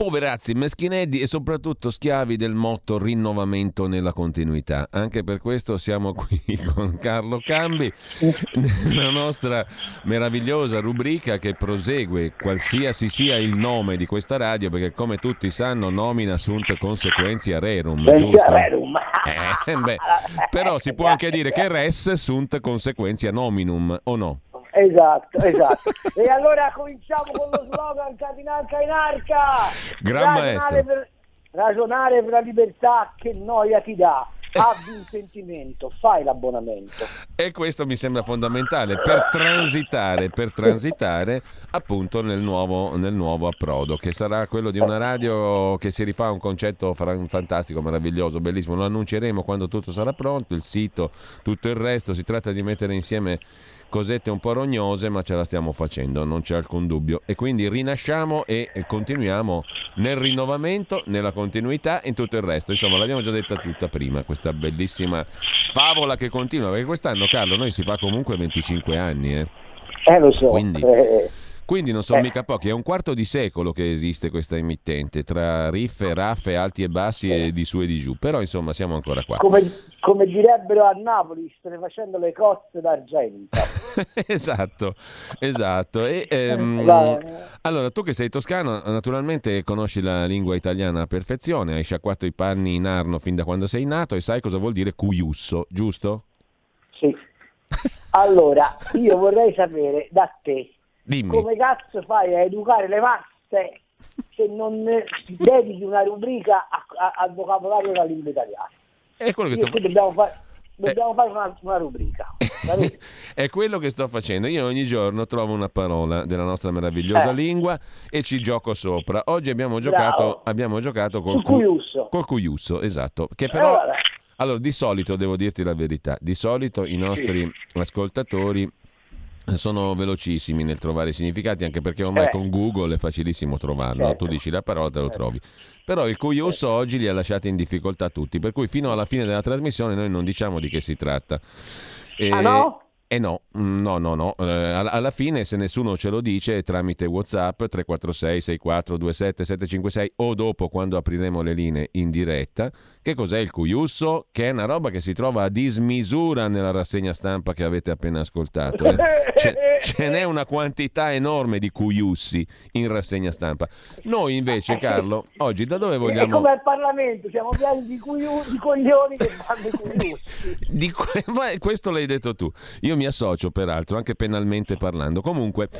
poverazzi, meschineddi e soprattutto schiavi del motto rinnovamento nella continuità. Anche per questo siamo qui con Carlo Cambi nella nostra meravigliosa rubrica che prosegue qualsiasi sia il nome di questa radio perché come tutti sanno nomina sunt consequentia rerum, giusto? rerum. Eh, beh, però si può anche dire che res sunt consequentia nominum o no? Esatto, esatto. e allora cominciamo con lo slogan Catinarca in arca. Gran maestro. Per, ragionare per la libertà che noia ti dà. Abbi un sentimento, fai l'abbonamento. E questo mi sembra fondamentale per transitare, per transitare appunto nel nuovo, nel nuovo approdo, che sarà quello di una radio che si rifà a un concetto fantastico, meraviglioso, bellissimo. Lo annunceremo quando tutto sarà pronto, il sito, tutto il resto. Si tratta di mettere insieme cosette un po' rognose, ma ce la stiamo facendo, non c'è alcun dubbio. E quindi rinasciamo e continuiamo nel rinnovamento, nella continuità e in tutto il resto. Insomma, l'abbiamo già detta tutta prima, questa bellissima favola che continua, perché quest'anno, Carlo, noi si fa comunque 25 anni. Eh, eh lo so. Quindi... Eh, quindi non sono eh. mica pochi, è un quarto di secolo che esiste questa emittente, tra riffe, raffe, alti e bassi e di su e di giù, però insomma siamo ancora qua. Come, come direbbero a Napoli, state facendo le cozze d'argento. esatto, esatto. E, ehm, allora, tu che sei toscano, naturalmente conosci la lingua italiana a perfezione, hai sciacquato i panni in arno fin da quando sei nato e sai cosa vuol dire cuiusso, giusto? Sì. Allora, io vorrei sapere da te Dimmi. come cazzo fai a educare le masse se non dedichi una rubrica al vocabolario della lingua italiana? È quello che sto facendo. Dobbiamo, fare, dobbiamo eh. fare una, una, rubrica. è quello che sto facendo. Io ogni giorno trovo una parola della nostra meravigliosa eh. lingua e ci gioco sopra. Oggi abbiamo giocato, abbiamo giocato col, cuiusso. Col cuiusso, esatto. Che però... Eh, allora, di solito devo dirti la verità, di solito i nostri sì. ascoltatori sono velocissimi nel trovare i significati, anche perché ormai eh. con Google è facilissimo trovarlo. Certo. Tu dici la parola, te lo certo. trovi. Però il Cuius certo. oggi li ha lasciati in difficoltà tutti, per cui fino alla fine della trasmissione noi non diciamo di che si tratta. E... Ah no? Eh no, mm, no, no, no. Eh, alla fine se nessuno ce lo dice tramite Whatsapp 346 6427 756 o dopo quando apriremo le linee in diretta che cos'è il cuiusso? Che è una roba che si trova a dismisura nella rassegna stampa che avete appena ascoltato. Eh? Ce, ce, n'è una quantità enorme di cuiussi in rassegna stampa. Noi invece, Carlo, oggi da dove vogliamo... È come al Parlamento, siamo pieni di, cuiu... di coglioni che fanno i cuiussi. Que... Questo l'hai detto tu. Io mi associo, peraltro, anche penalmente parlando. Comunque,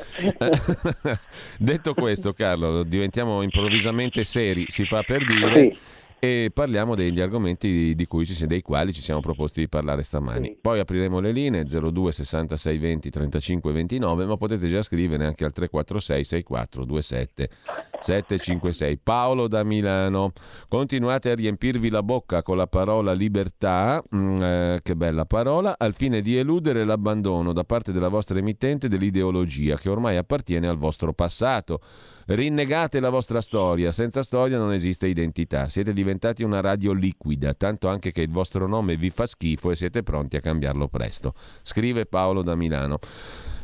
detto questo, Carlo, diventiamo improvvisamente seri, si fa per dire... Sì e parliamo degli argomenti di cui ci, dei quali ci siamo proposti di parlare stamani. Poi apriremo le linee 02 66 20 35 29, ma potete già scrivere anche al 346 64 27 756. Paolo da Milano, continuate a riempirvi la bocca con la parola libertà, mm, eh, che bella parola, al fine di eludere l'abbandono da parte della vostra emittente dell'ideologia che ormai appartiene al vostro passato. Rinnegate la vostra storia, senza storia non esiste identità. Siete diventati una radio liquida, tanto anche che il vostro nome vi fa schifo e siete pronti a cambiarlo presto. Scrive Paolo da Milano.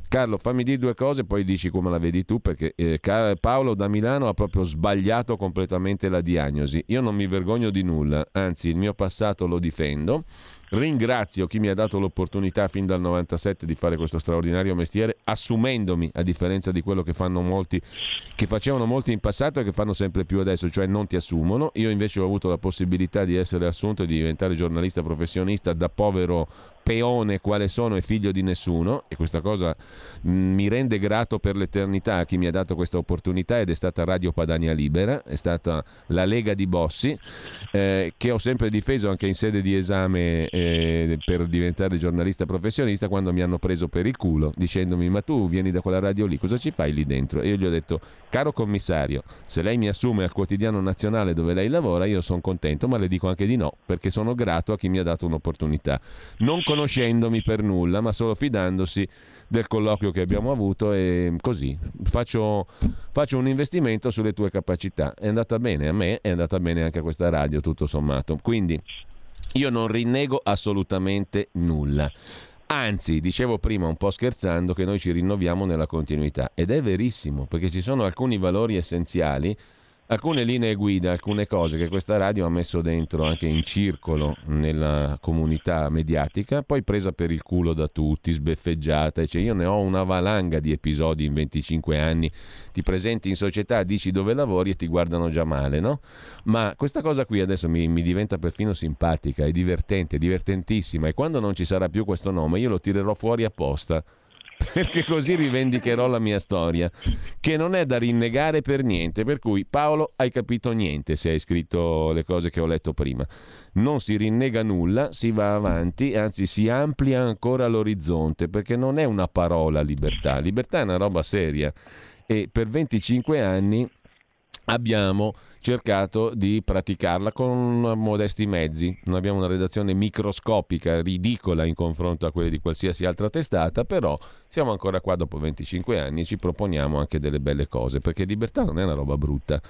Carlo, fammi dire due cose, poi dici come la vedi tu, perché eh, Paolo da Milano ha proprio sbagliato completamente la diagnosi. Io non mi vergogno di nulla, anzi il mio passato lo difendo Ringrazio chi mi ha dato l'opportunità fin dal 97 di fare questo straordinario mestiere, assumendomi, a differenza di quello che molti, che facevano molti in passato e che fanno sempre più adesso, cioè non ti assumono. Io invece ho avuto la possibilità di essere assunto e di diventare giornalista professionista da povero peone quale sono e figlio di nessuno e questa cosa mm, mi rende grato per l'eternità a chi mi ha dato questa opportunità ed è stata Radio Padania Libera, è stata la Lega di Bossi eh, che ho sempre difeso anche in sede di esame eh, per diventare giornalista professionista quando mi hanno preso per il culo dicendomi ma tu vieni da quella radio lì, cosa ci fai lì dentro? E io gli ho detto caro commissario, se lei mi assume al quotidiano nazionale dove lei lavora io sono contento ma le dico anche di no perché sono grato a chi mi ha dato un'opportunità. Non conoscendomi per nulla, ma solo fidandosi del colloquio che abbiamo avuto e così faccio, faccio, un investimento sulle tue capacità. È andata bene a me, è andata bene anche a questa radio, tutto sommato. Quindi io non rinnego assolutamente nulla. Anzi, dicevo prima un po' scherzando che noi ci rinnoviamo nella continuità ed è verissimo perché ci sono alcuni valori essenziali alcune linee guida, alcune cose che questa radio ha messo dentro anche in circolo nella comunità mediatica, poi presa per il culo da tutti, sbeffeggiata. Cioè io ne ho una valanga di episodi in 25 anni. Ti presenti in società, dici dove lavori e ti guardano già male, no? Ma questa cosa qui adesso mi, mi diventa perfino simpatica, è divertente, divertentissima e quando non ci sarà più questo nome io lo tirerò fuori apposta perché così rivendicherò la mia storia, che non è da rinnegare per niente. Per cui, Paolo, hai capito niente se hai scritto le cose che ho letto prima. Non si rinnega nulla, si va avanti, anzi si amplia ancora l'orizzonte, perché non è una parola libertà. Libertà è una roba seria. E per 25 anni abbiamo cercato di praticarla con modesti mezzi. Non abbiamo una redazione microscopica, ridicola in confronto a quelle di qualsiasi altra testata, però siamo ancora qua dopo 25 anni e ci proponiamo anche delle belle cose, perché libertà non è una roba brutta.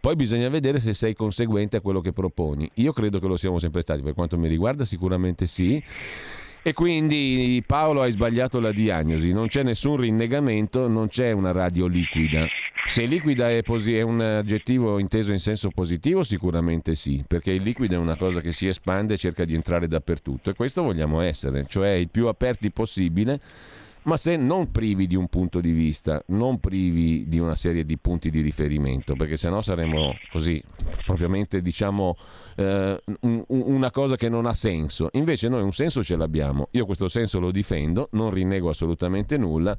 Poi bisogna vedere se sei conseguente a quello che proponi. Io credo che lo siamo sempre stati, per quanto mi riguarda sicuramente sì. E quindi Paolo hai sbagliato la diagnosi, non c'è nessun rinnegamento, non c'è una radio liquida. Se liquida è, posi- è, un aggettivo inteso in senso positivo, sicuramente sì, perché il liquido è una cosa che si espande e cerca di entrare dappertutto e questo vogliamo essere, cioè il più aperti possibile ma se non privi di un punto di vista, non privi di una serie di punti di riferimento, perché sennò saremo così, propriamente diciamo eh, un, una cosa che non ha senso. Invece noi un senso ce l'abbiamo, io questo senso lo difendo, non rinnego assolutamente nulla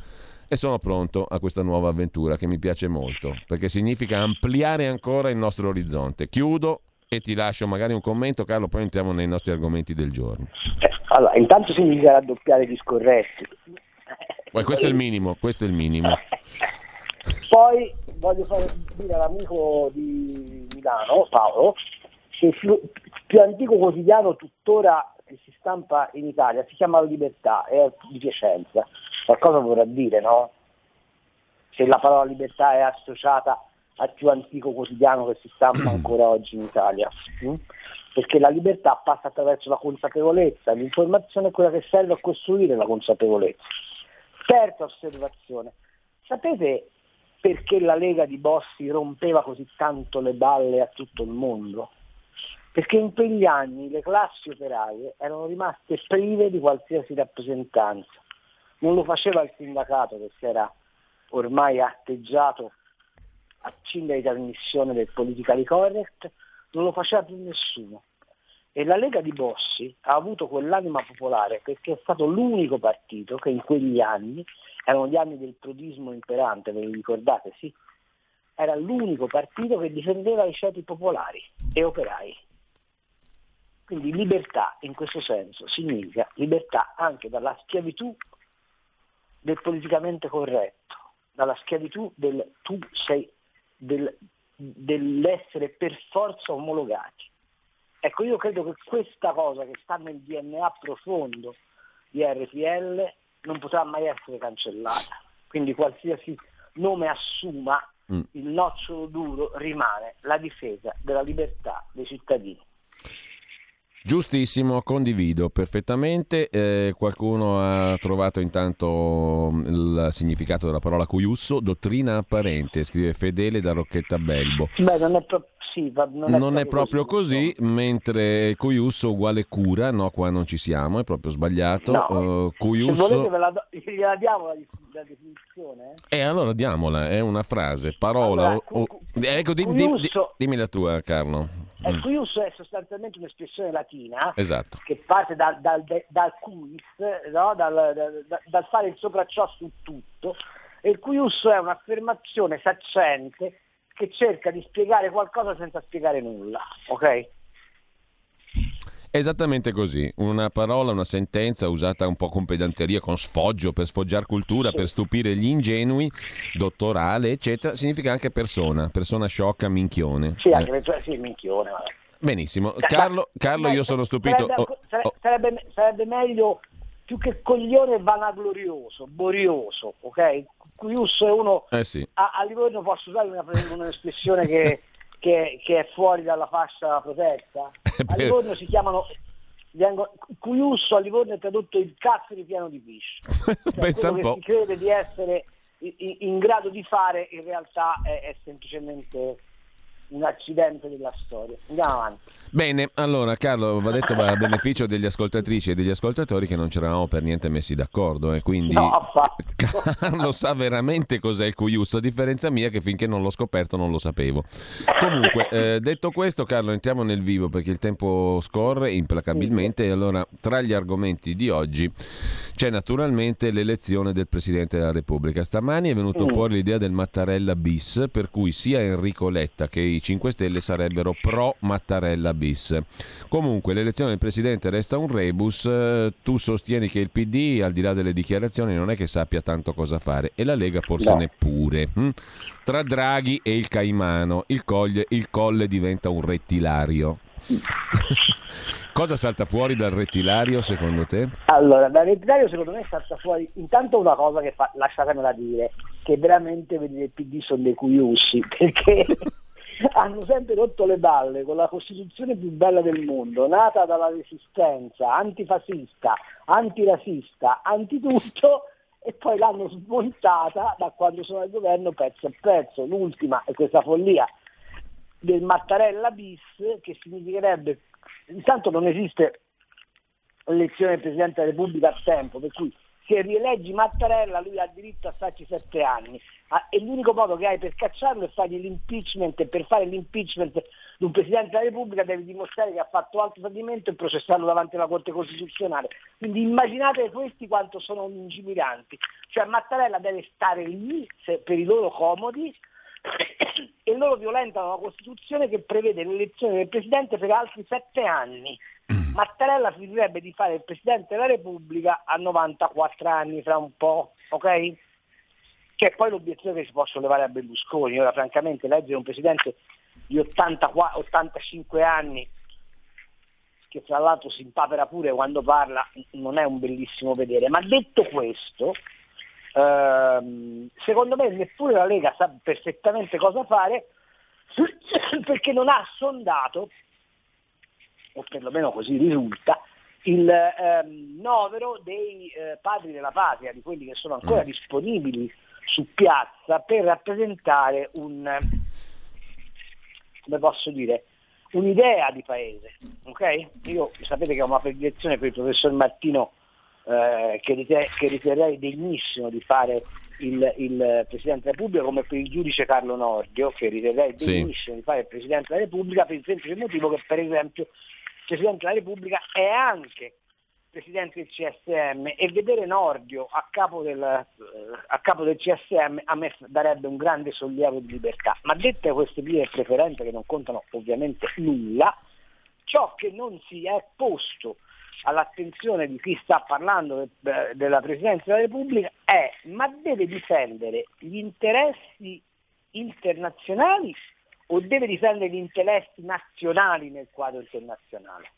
e sono pronto a questa nuova avventura che mi piace molto, perché significa ampliare ancora il nostro orizzonte. Chiudo e ti lascio magari un commento, Carlo, poi entriamo nei nostri argomenti del giorno. Eh, allora, intanto significa raddoppiare gli scorretti. Poi questo è il minimo, questo è il minimo. Poi voglio fare dire all'amico di Milano, Paolo, che il più antico quotidiano tuttora che si stampa in Italia si chiama Libertà, è di Piacenza. Qualcosa vorrà dire, no? Se la parola libertà è associata al più antico quotidiano che si stampa ancora oggi in Italia. Hm? Perché la libertà passa attraverso la consapevolezza, l'informazione è quella che serve a costruire la consapevolezza. Terza osservazione, sapete perché la Lega di Bossi rompeva così tanto le balle a tutto il mondo? Perché in quegli anni le classi operaie erano rimaste prive di qualsiasi rappresentanza. Non lo faceva il sindacato che si era ormai atteggiato a cinga di trasmissione del politically correct, non lo faceva più nessuno. E la Lega di Bossi ha avuto quell'anima popolare perché è stato l'unico partito che in quegli anni, erano gli anni del prodismo imperante, ve lo ricordate, sì? Era l'unico partito che difendeva i ceti popolari e operai. Quindi libertà in questo senso significa libertà anche dalla schiavitù del politicamente corretto, dalla schiavitù del tu sei, del, dell'essere per forza omologati. Ecco, io credo che questa cosa che sta nel DNA profondo di RPL non potrà mai essere cancellata. Quindi qualsiasi nome assuma, mm. il nocciolo duro rimane la difesa della libertà dei cittadini. Giustissimo, condivido perfettamente. Eh, qualcuno ha trovato intanto mm, il significato della parola cuiusso, dottrina apparente, scrive Fedele da Rocchetta Belbo. Beh, non è, pro- sì, non è, non proprio, è proprio così, così mentre cuiusso uguale cura, no, qua non ci siamo, è proprio sbagliato. No. Uh, cuiusso... Se volete ve la, do- gliela diamo la, la definizione? Eh? allora diamola, è una frase, parola. Allora, cu- cu- ecco, di, di, di, dimmi la tua, Carlo. Il cuius è sostanzialmente un'espressione latina esatto. che parte dal, dal, dal cuis, no? dal, dal, fare il sopracciò su tutto, e il cuius è un'affermazione saccente che cerca di spiegare qualcosa senza spiegare nulla. Ok? Esattamente così, una parola, una sentenza usata un po' con pedanteria, con sfoggio, per sfoggiare cultura, per stupire gli ingenui, dottorale, eccetera, significa anche persona, persona sciocca, minchione. Sì, anche eh. sì, minchione. Vabbè. Benissimo, Carlo, Carlo io sono stupito. Sarebbe, oh, sarebbe, sarebbe, meglio più che coglione vanaglorioso, borioso, ok? Cuius è uno, eh sì. a, a Livorno posso usare una, un'espressione che che, che, è fuori dalla fascia protetta. A Livorno si chiamano vengo, Cuiusso a Livorno è tradotto il cazzo di piano di pesce. Cioè, quello po'. che si crede di essere in, in grado di fare in realtà è, è semplicemente un accidente della storia. Andiamo avanti. Bene, allora Carlo, va detto va a beneficio degli ascoltatrici e degli ascoltatori che non ci eravamo per niente messi d'accordo e quindi No. Carlo sa veramente cos'è il cuiusto, a differenza mia che finché non l'ho scoperto non lo sapevo. Comunque, eh, detto questo Carlo, entriamo nel vivo perché il tempo scorre implacabilmente e allora tra gli argomenti di oggi c'è naturalmente l'elezione del Presidente della Repubblica. Stamani è venuto Mm. fuori l'idea del Mattarella bis, per cui sia Enrico Letta che i 5 Stelle sarebbero pro Mattarella bis. Comunque l'elezione del Presidente resta un rebus, eh, tu sostieni che il PD al di là delle dichiarazioni non è che sappia tanto cosa fare e la Lega forse No. neppure. hm? Tra Draghi e il Caimano il, colle- il colle diventa un rettilario. Cosa salta fuori dal rettilario secondo te? Allora, da Rettitario secondo me salta fuori intanto una cosa che fa, lasciatemela dire, che veramente quelli del PD sono dei cuiussi, perché hanno sempre rotto le balle con la Costituzione più bella del mondo, nata dalla resistenza, antifascista, antirasista, antitutto, e poi l'hanno smontata da quando sono al governo pezzo a pezzo. L'ultima è questa follia del Mattarella bis, che significherebbe, intanto non esiste l'elezione del Presidente della Repubblica a tempo, per cui se rieleggi Mattarella lui ha diritto a starci sette anni Ah, e l'unico modo che hai per cacciarlo è fargli l'impeachment e per fare l'impeachment di un Presidente della Repubblica devi dimostrare che ha fatto alto tradimento e processarlo davanti alla Corte Costituzionale. Quindi immaginate questi quanto sono lungimiranti. Cioè Mattarella deve stare lì per i loro comodi e loro violentano la Costituzione che prevede l'elezione del Presidente per altri sette anni. Mattarella finirebbe di fare il Presidente della Repubblica a 94 anni fra un po', ok? Che è poi l'obiezione che si può sollevare a Berlusconi. Ora, francamente, leggere un Presidente di 84 85 anni, che tra l'altro si impapera pure quando parla, non è un bellissimo vedere. Ma detto questo, ehm, secondo me neppure la Lega sa perfettamente cosa fare perché non ha sondato o perlomeno così risulta, il ehm, novero dei eh, padri della patria, di quelli che sono ancora Mm. disponibili su piazza per rappresentare un, come posso dire, un'idea di paese. ok? Io sapete che ho una predilezione per il professor Martino eh, che, rite- che riterrei degnissimo di fare il, il Presidente della Repubblica come per il giudice Carlo Nordio che riterrei Sì. degnissimo di fare il Presidente della Repubblica per il semplice motivo che per esempio Presidente della Repubblica è anche Presidente del CSM e vedere Nordio a capo del, a capo del CSM a me darebbe un grande sollievo di libertà. Ma dette queste vie preferenze che non contano ovviamente nulla, ciò che non si è posto all'attenzione di chi sta parlando de- della Presidenza della Repubblica è ma deve difendere gli interessi internazionali o deve difendere gli interessi nazionali nel quadro internazionale?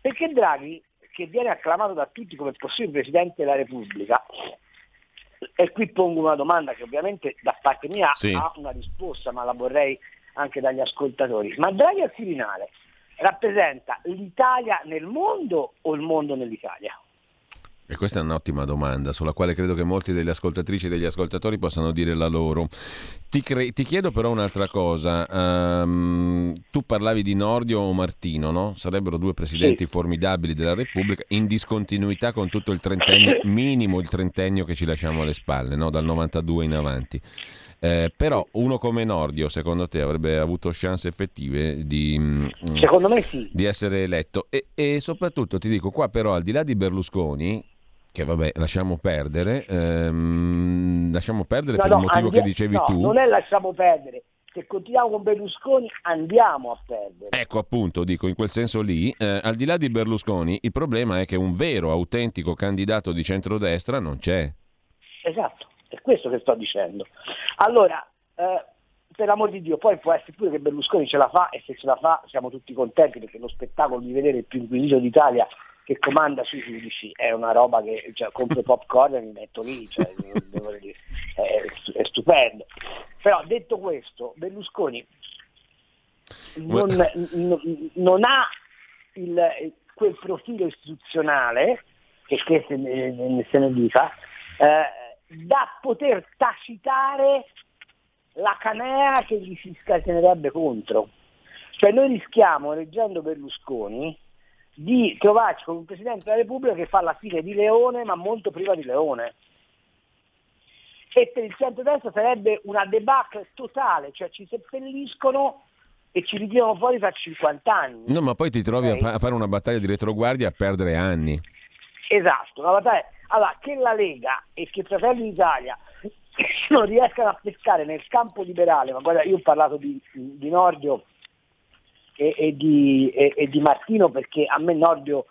Perché Draghi, che viene acclamato da tutti come possibile Presidente della Repubblica, e qui pongo una domanda che ovviamente da parte mia Sì. ha una risposta, ma la vorrei anche dagli ascoltatori. Ma Draghi al Quirinale rappresenta l'Italia nel mondo o il mondo nell'Italia? E questa è un'ottima domanda sulla quale credo che molti delle ascoltatrici e degli ascoltatori possano dire la loro. Ti, cre- ti chiedo però un'altra cosa. Ehm, tu parlavi di Nordio o Martino, no? Sarebbero due presidenti formidabili della Repubblica in discontinuità con tutto il trentennio, minimo il trentennio che ci lasciamo alle spalle, no? dal 92 in avanti. Eh, però uno come Nordio, secondo te, avrebbe avuto chance effettive di, mm, sì. di essere eletto. E, e soprattutto ti dico qua, però, al di là di Berlusconi, che vabbè, lasciamo perdere, ehm, lasciamo perdere No, per no, il motivo andia- che dicevi no, tu. Non è lasciamo perdere. Se continuiamo con Berlusconi andiamo a perdere. Ecco appunto, dico in quel senso lì, eh, al di là di Berlusconi, il problema è che un vero, autentico candidato di centrodestra non c'è. Esatto, è questo che sto dicendo. Allora, eh, per l'amor di Dio, poi può essere pure che Berlusconi ce la fa e se ce la fa siamo tutti contenti perché lo spettacolo di vedere il più inquisito d'Italia che comanda sui giudici è una roba che cioè, compro popcorn e mi metto lì, cioè, dire, è, è stupendo. Però detto questo, Berlusconi non, non- non ha il, quel profilo istituzionale, che, che se, ne, se ne dica, eh, da poter tacitare la canea che gli si scatenerebbe contro. Cioè noi rischiamo, eleggendo Berlusconi, di trovarci con un Presidente della Repubblica che fa la fine di Leone ma molto prima di Leone. E per il centro-destra sarebbe una debacle totale, cioè ci seppelliscono e ci ritirano fuori tra 50 anni. No, ma poi ti trovi okay. a, fare una battaglia di retroguardia e a perdere anni. Esatto, una battaglia. Allora, che la Lega e che Fratelli d'Italia non riescano a pescare nel campo liberale, ma guarda, io ho parlato di, di Nordio e, e, di, e, e, di, Martino perché a me Nordio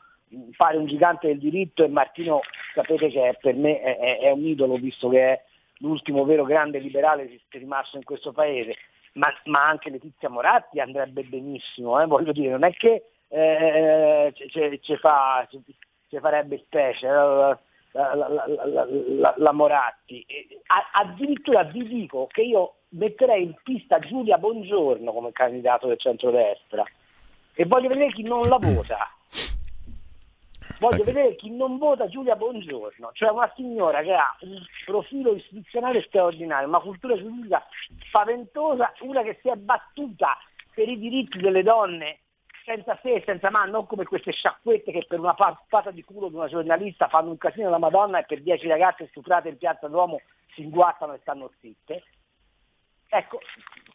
pare un gigante del diritto e Martino sapete che è, per me è, è, un idolo visto che è l'ultimo vero grande liberale rimasto in questo paese, ma, ma anche Letizia Moratti andrebbe benissimo, eh, voglio dire, non è che eh, ci farebbe specie. La, la, la, la Moratti. addirittura vi dico che io metterei in pista Giulia Bongiorno come candidato del centrodestra e voglio vedere chi non la vota. Voglio okay. vedere chi non vota Giulia Bongiorno, cioè una signora che ha un profilo istituzionale straordinario, una cultura giuridica spaventosa, una che si è battuta per i diritti delle donne senza se e senza ma, non come queste sciacquette che per una pata di culo di una giornalista fanno un casino alla Madonna e per dieci ragazze stuprate in piazza Duomo si inguattano e stanno zitte. Ecco,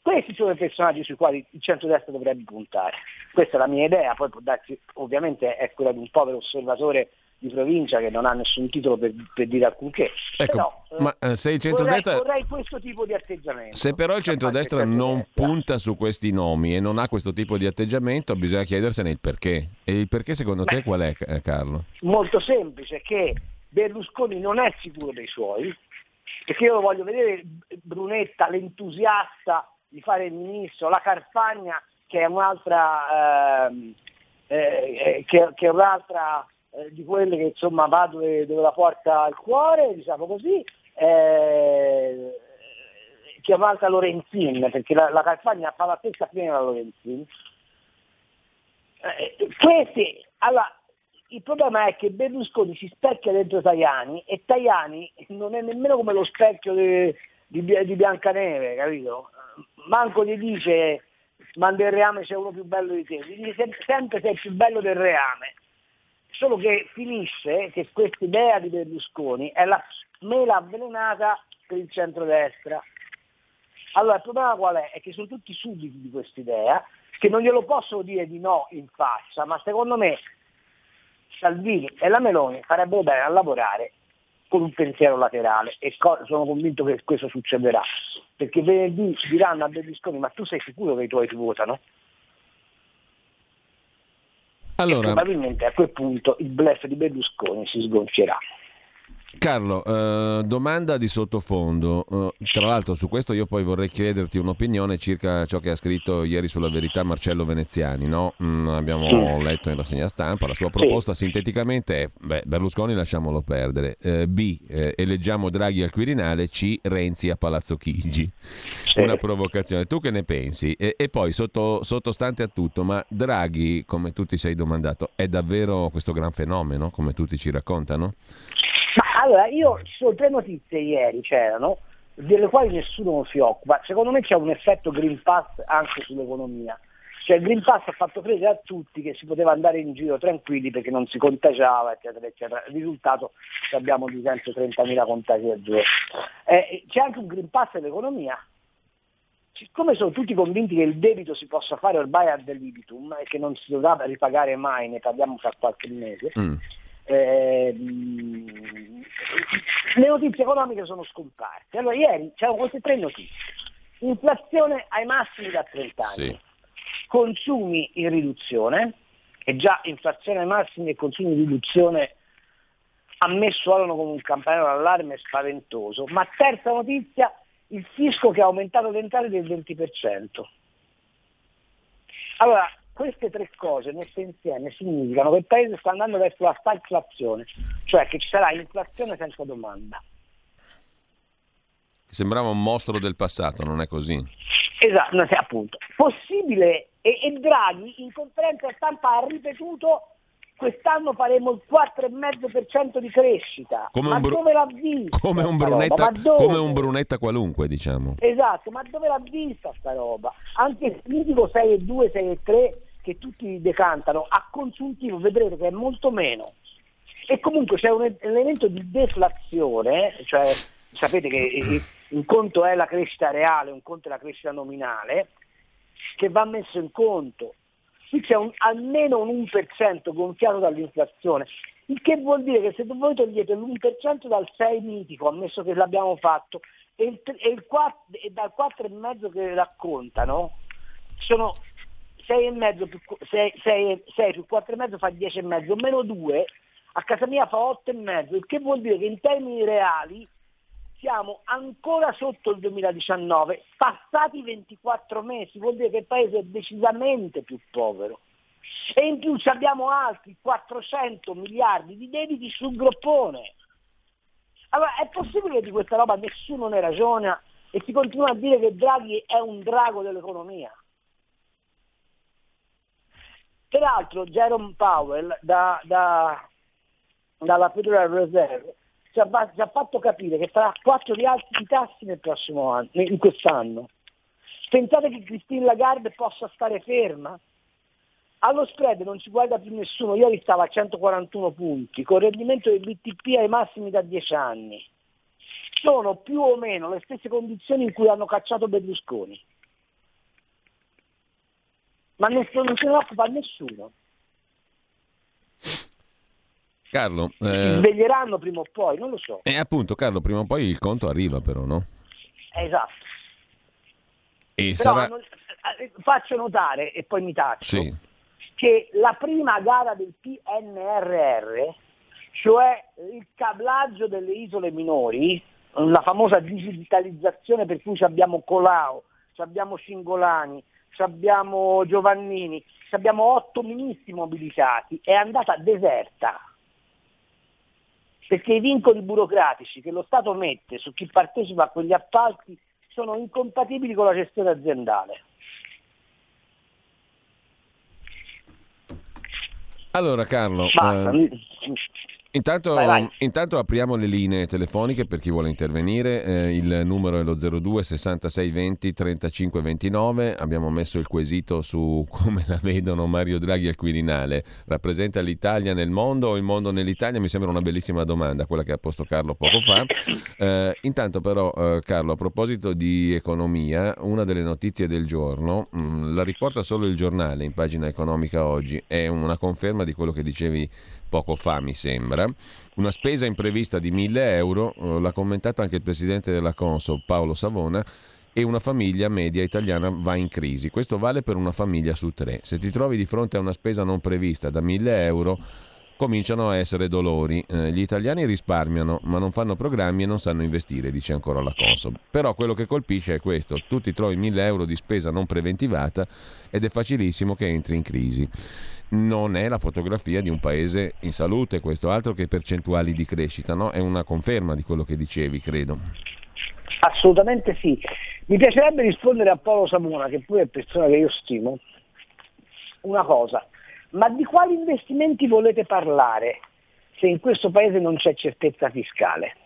questi sono i personaggi sui quali il centro-destra dovrebbe puntare. Questa è la mia idea, poi può darsi, ovviamente è quella di un povero osservatore di provincia che non ha nessun titolo per, per dire alcunché. Ecco, però, ma eh, se il centrodestra... Vorrei, vorrei, questo tipo di atteggiamento. Se però il centrodestra non punta su questi nomi e non ha questo tipo di atteggiamento, bisogna chiedersene il perché. E il perché secondo Beh, te qual è, eh, Carlo? Molto semplice, che Berlusconi non è sicuro dei suoi, perché io voglio vedere Brunetta, l'entusiasta di fare il ministro, la Carfagna che è un'altra... Ehm, eh, che, che, è un'altra eh, di quelle che insomma va dove, la porta il cuore, diciamo così, eh, chiamata Lorenzin, perché la, la Calfagna fa la stessa fine della Lorenzin. Eh, questi, allora, il problema è che Berlusconi si specchia dentro Tajani e Tajani non è nemmeno come lo specchio di, di, di Biancaneve, capito? Manco gli dice ma del reame c'è uno più bello di te, gli dice sempre sei più bello del reame solo che finisce che questa idea di Berlusconi è la mela avvelenata per il centrodestra. Allora il problema qual è? È che sono tutti sudditi di questa idea, che non glielo possono dire di no in faccia, ma secondo me Salvini e la Meloni farebbero bene a lavorare con un pensiero laterale e co- sono convinto che questo succederà, perché venerdì diranno a Berlusconi ma tu sei sicuro che i tuoi ti votano? Allora, probabilmente a quel punto il blef di Berlusconi si sgonfierà. Carlo, eh, domanda di sottofondo. Eh, tra l'altro su questo io poi vorrei chiederti un'opinione circa ciò che ha scritto ieri sulla verità Marcello Veneziani. No? Mm, abbiamo sì. letto in rassegna stampa, la sua proposta sì. sinteticamente è beh, Berlusconi lasciamolo perdere, eh, B eh, eleggiamo Draghi al Quirinale, C Renzi a Palazzo Chigi. Sì. Una provocazione. Tu che ne pensi? E, e poi sotto, sottostante a tutto, ma Draghi, come tu ti sei domandato, è davvero questo gran fenomeno, come tutti ci raccontano? Allora, io ci sono tre notizie ieri, c'erano, delle quali nessuno si occupa. Secondo me c'è un effetto Green Pass anche sull'economia. Cioè il Green Pass ha fatto credere a tutti che si poteva andare in giro tranquilli perché non si contagiava, eccetera, eccetera. Il risultato abbiamo 230.000 contagi al giorno. Eh, c'è anche un Green Pass all'economia. Siccome sono tutti convinti che il debito si possa fare ormai ad libitum e che non si dovrà ripagare mai, ne parliamo fra qualche mese, mm eh, le notizie economiche sono scomparse. Allora ieri c'erano queste tre notizie. Inflazione ai massimi da 30 anni, sì. consumi in riduzione, e già inflazione ai massimi e consumi in riduzione a me suonano come un campanello d'allarme spaventoso. Ma terza notizia, il fisco che ha aumentato le entrate del 20%. Allora, queste tre cose messe insieme significano che il paese sta andando verso la stagflazione, cioè che ci sarà inflazione senza domanda. Sembrava un mostro del passato, non è così? Esatto, appunto. Possibile, e, e Draghi in conferenza stampa ha ripetuto quest'anno faremo il 4,5% di crescita. Come ma bru- dove l'ha vista? Come un, brunetta, come un brunetta qualunque, diciamo. Esatto, ma dove l'ha vista sta roba? Anche il mitico 6 e 2, 6 e 3 che tutti decantano, a consuntivo vedrete che è molto meno. E comunque c'è un elemento di deflazione, cioè sapete che un conto è la crescita reale, un conto è la crescita nominale, che va messo in conto. Qui c'è un, almeno un 1% gonfiato dall'inflazione, il che vuol dire che se voi togliete l'1% dal 6 mitico, ammesso che l'abbiamo fatto, e, il, e, il 4, e dal 4,5 che raccontano, sono 6,5 più 6, 6, 6 più 4,5 fa 10,5, meno 2, a casa mia fa 8,5, il che vuol dire che in termini reali siamo ancora sotto il 2019, passati 24 mesi, vuol dire che il paese è decisamente più povero. E in più abbiamo altri 400 miliardi di debiti sul groppone. Allora è possibile che di questa roba nessuno ne ragiona e si continua a dire che Draghi è un drago dell'economia? Peraltro Jerome Powell da, da, dalla Federal Reserve ci ha, ci ha, fatto capire che farà quattro rialzi di tassi nel prossimo anno, in quest'anno. Pensate che Christine Lagarde possa stare ferma? Allo spread non ci guarda più nessuno, ieri stava a 141 punti, con rendimento del BTP ai massimi da 10 anni. Sono più o meno le stesse condizioni in cui hanno cacciato Berlusconi. Ma nessuno, non se ne occupa nessuno. Carlo, eh... sveglieranno prima o poi, non lo so. E eh, appunto, Carlo, prima o poi il conto arriva però, no? Esatto. E Però sarà... non, eh, faccio notare, e poi mi taccio, sì. che la prima gara del PNRR, cioè il cablaggio delle isole minori, la famosa digitalizzazione per cui abbiamo Colau, abbiamo Cingolani, abbiamo Giovannini, abbiamo otto ministri mobilitati, è andata deserta perché i vincoli burocratici che lo Stato mette su chi partecipa a quegli appalti sono incompatibili con la gestione aziendale. Allora Carlo, eh, intanto, vai, vai. intanto, apriamo le linee telefoniche per chi vuole intervenire, eh, il numero è lo 02 66 20 35 29, abbiamo messo il quesito su come la vedono Mario Draghi al Quirinale, rappresenta l'Italia nel mondo o il mondo nell'Italia? Mi sembra una bellissima domanda, quella che ha posto Carlo poco fa. Eh, intanto però eh, Carlo, a proposito di economia, una delle notizie del giorno, mh, mm, la riporta solo il giornale in pagina economica oggi, è una conferma di quello che dicevi poco fa, mi sembra. Una spesa imprevista di 1000 euro, eh, l'ha commentata anche il presidente della Consob, Paolo Savona, e una famiglia media italiana va in crisi. Questo vale per una famiglia su tre. Se ti trovi di fronte a una spesa non prevista da 1000 euro, cominciano a essere dolori. Eh, gli italiani risparmiano, ma non fanno programmi e non sanno investire, dice ancora la Consob. Però quello che colpisce è questo: tu ti trovi 1000 euro di spesa non preventivata ed è facilissimo che entri in crisi non è la fotografia di un paese in salute, questo altro che percentuali di crescita, no? È una conferma di quello che dicevi, credo. Assolutamente sì. Mi piacerebbe rispondere a Paolo Samona, che pure è persona che io stimo, una cosa. Ma di quali investimenti volete parlare se in questo paese non c'è certezza fiscale?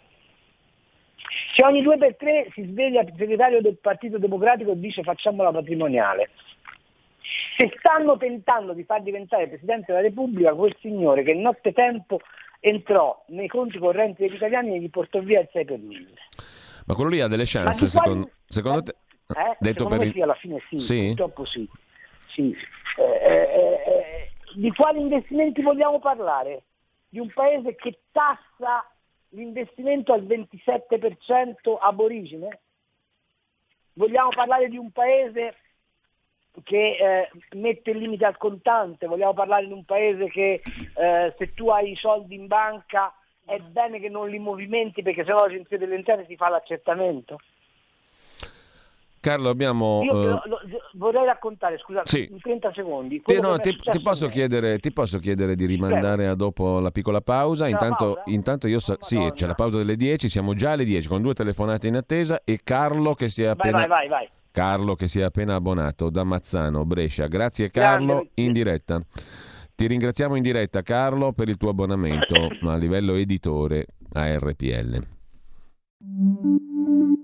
Se ogni due per tre si sveglia il segretario del Partito Democratico e dice facciamo la patrimoniale, se stanno tentando di far diventare Presidente della Repubblica quel signore che nottetempo entrò nei conti correnti degli italiani e gli portò via il 6 per 1000. Ma quello lì ha delle chance, secondo, secondo te? Eh? Detto secondo per... me sì, alla fine sì, sì? purtroppo sì. sì. Eh, eh, eh, di quali investimenti vogliamo parlare? Di un paese che tassa l'investimento al 27% aborigine? Vogliamo parlare di un paese che eh, mette il limite al contante, vogliamo parlare di un paese che eh, se tu hai i soldi in banca è bene che non li movimenti perché sennò l'agenzia delle entrate ti fa l'accertamento. Carlo, abbiamo... Io lo, lo, vorrei raccontare, scusate, sì. in 30 secondi. Ti, no, ti, ti, posso chiedere, ti, posso chiedere, di rimandare Prego. a dopo la piccola pausa. Intanto, pausa? intanto, io so, sì, c'è la pausa delle 10, siamo già alle 10 con due telefonate in attesa e Carlo che si è appena... Vai, vai, vai. Carlo che si è appena abbonato da Mazzano, Brescia. Grazie Carlo, in diretta. Ti ringraziamo in diretta Carlo per il tuo abbonamento a livello editore a RPL.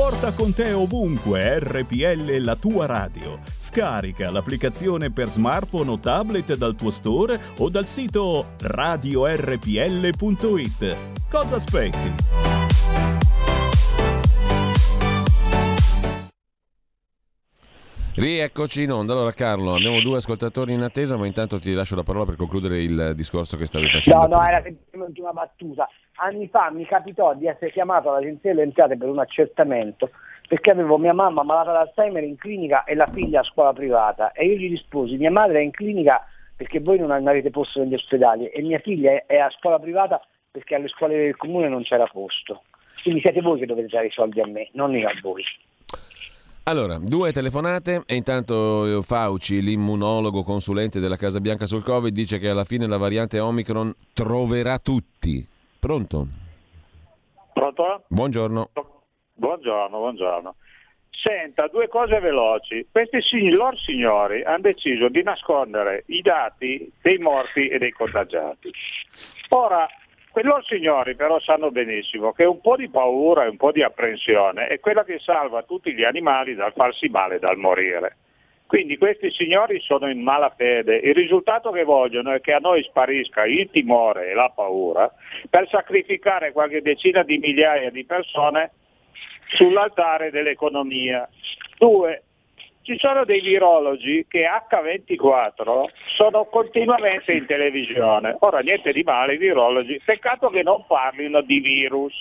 Porta con te ovunque RPL la tua radio. Scarica l'applicazione per smartphone o tablet dal tuo store o dal sito radiorpl.it. Cosa aspetti? Rieccoci in onda. Allora Carlo, abbiamo due ascoltatori in attesa, ma intanto ti lascio la parola per concludere il discorso che stavi facendo. No, no, era semplicemente una battuta. Anni fa mi capitò di essere chiamato all'agenzia delle entrate per un accertamento perché avevo mia mamma malata d'Alzheimer in clinica e la figlia a scuola privata e io gli risposi mia madre è in clinica perché voi non avete posto negli ospedali e mia figlia è a scuola privata perché alle scuole del comune non c'era posto. Quindi siete voi che dovete dare i soldi a me, non io a voi. Allora, due telefonate e intanto Fauci, l'immunologo consulente della Casa Bianca sul Covid, dice che alla fine la variante Omicron troverà tutti. Pronto? Pronto? Buongiorno. Buongiorno, buongiorno. Senta, due cose veloci. Questi sig- loro signori hanno deciso di nascondere i dati dei morti e dei contagiati. Ora, quei loro signori però sanno benissimo che un po' di paura e un po' di apprensione è quella che salva tutti gli animali dal farsi male e dal morire. Quindi questi signori sono in malafede. Il risultato che vogliono è che a noi sparisca il timore e la paura per sacrificare qualche decina di migliaia di persone sull'altare dell'economia. Due, ci sono dei virologi che H24 sono continuamente in televisione. Ora niente di male i virologi, peccato che non parlino di virus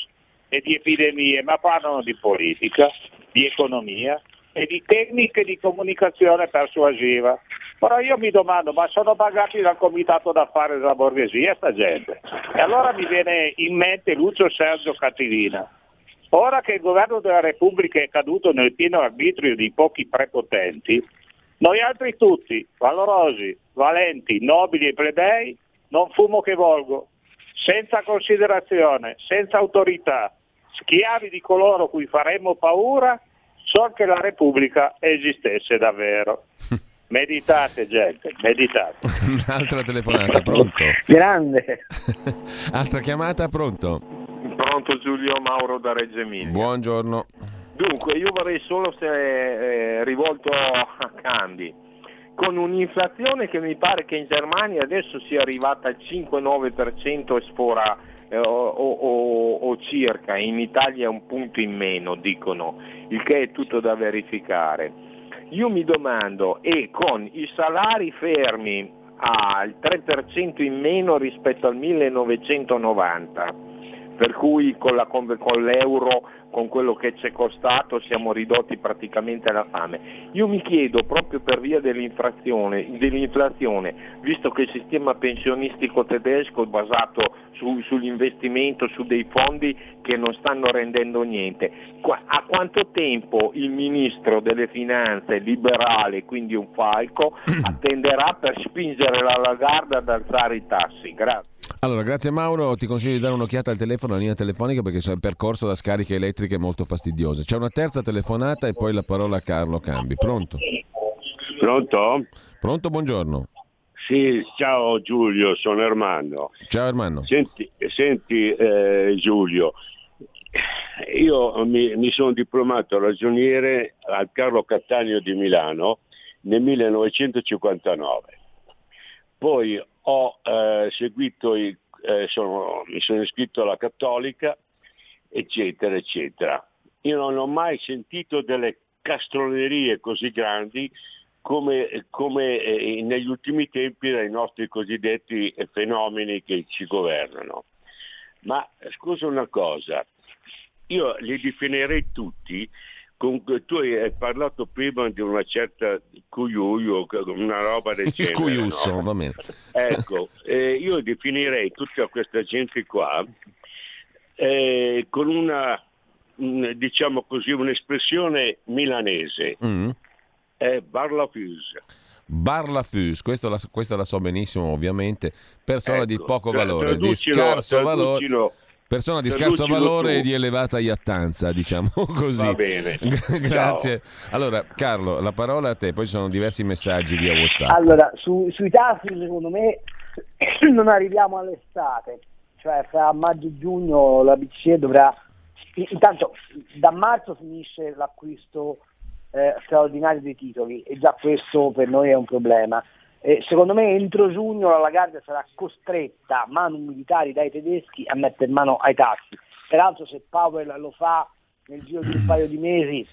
e di epidemie, ma parlano di politica, di economia e di tecniche di comunicazione persuasiva. Ora io mi domando, ma sono pagati dal comitato d'affari della borghesia sta gente? E allora mi viene in mente Lucio Sergio Cattivina. Ora che il governo della Repubblica è caduto nel pieno arbitrio di pochi prepotenti, noi altri tutti, valorosi, valenti, nobili e plebei, non fumo che volgo, senza considerazione, senza autorità, schiavi di coloro cui faremmo paura, so che la Repubblica esistesse davvero. Meditate gente, meditate. Un'altra telefonata, pronto? Grande. Altra chiamata, pronto? Pronto Giulio Mauro da Reggio Emilia. Buongiorno. Dunque, io vorrei solo se eh, rivolto a Cambi. Con un'inflazione che mi pare che in Germania adesso sia arrivata al 5-9% e sfora eh, o, o, o, circa, in Italia un punto in meno, dicono, il che è tutto da verificare. Io mi domando, e con i salari fermi al 3% in meno rispetto al 1990, per cui con, la, con l'euro con quello che ci è costato siamo ridotti praticamente alla fame. Io mi chiedo proprio per via dell'inflazione, dell'inflazione visto che il sistema pensionistico tedesco è basato su, sull'investimento, su dei fondi che non stanno rendendo niente, a quanto tempo il ministro delle finanze liberale, quindi un falco, attenderà per spingere la Lagarde ad alzare i tassi? Grazie. Allora, grazie Mauro, ti consiglio di dare un'occhiata al telefono, alla linea telefonica perché c'è il percorso da scariche elettriche molto fastidioso. C'è una terza telefonata e poi la parola a Carlo Cambi. Pronto? Pronto? Pronto, buongiorno. Sì, ciao Giulio, sono Ermanno. Ciao Ermanno. Senti, senti eh, Giulio, io mi, mi sono diplomato ragioniere al Carlo Cattaneo di Milano nel 1959. Poi ho eh, seguito, i, eh, sono, mi sono iscritto alla Cattolica, eccetera, eccetera. Io non ho mai sentito delle castronerie così grandi come, come eh, negli ultimi tempi dai nostri cosiddetti fenomeni che ci governano. Ma scusa una cosa, io li definirei tutti Comunque, tu hai parlato prima di una certa Cuyuio, una roba del genere. Cuyusso, no? va bene. Ecco, eh, io definirei tutta questa gente qua eh, con una diciamo così, un'espressione milanese, Mm. è barlafuse. Barlafus, questo la, questa la so benissimo ovviamente, persona di Ecco, poco tra- valore, di scarso valore, persona di scarso valore tu. e di elevata iattanza, diciamo così. Va bene. Grazie. Allora, Carlo, la parola a te, poi ci sono diversi messaggi via WhatsApp. Allora, su- sui tassi secondo me non arriviamo all'estate, cioè fra maggio e giugno la BCE dovrà... Intanto da marzo finisce l'acquisto eh, straordinario dei titoli e già questo per noi è un problema. Eh, secondo me entro giugno la Lagarde sarà costretta, mano militari dai tedeschi, a mettere mano ai tassi. Peraltro se Powell lo fa nel giro di un paio di mesi,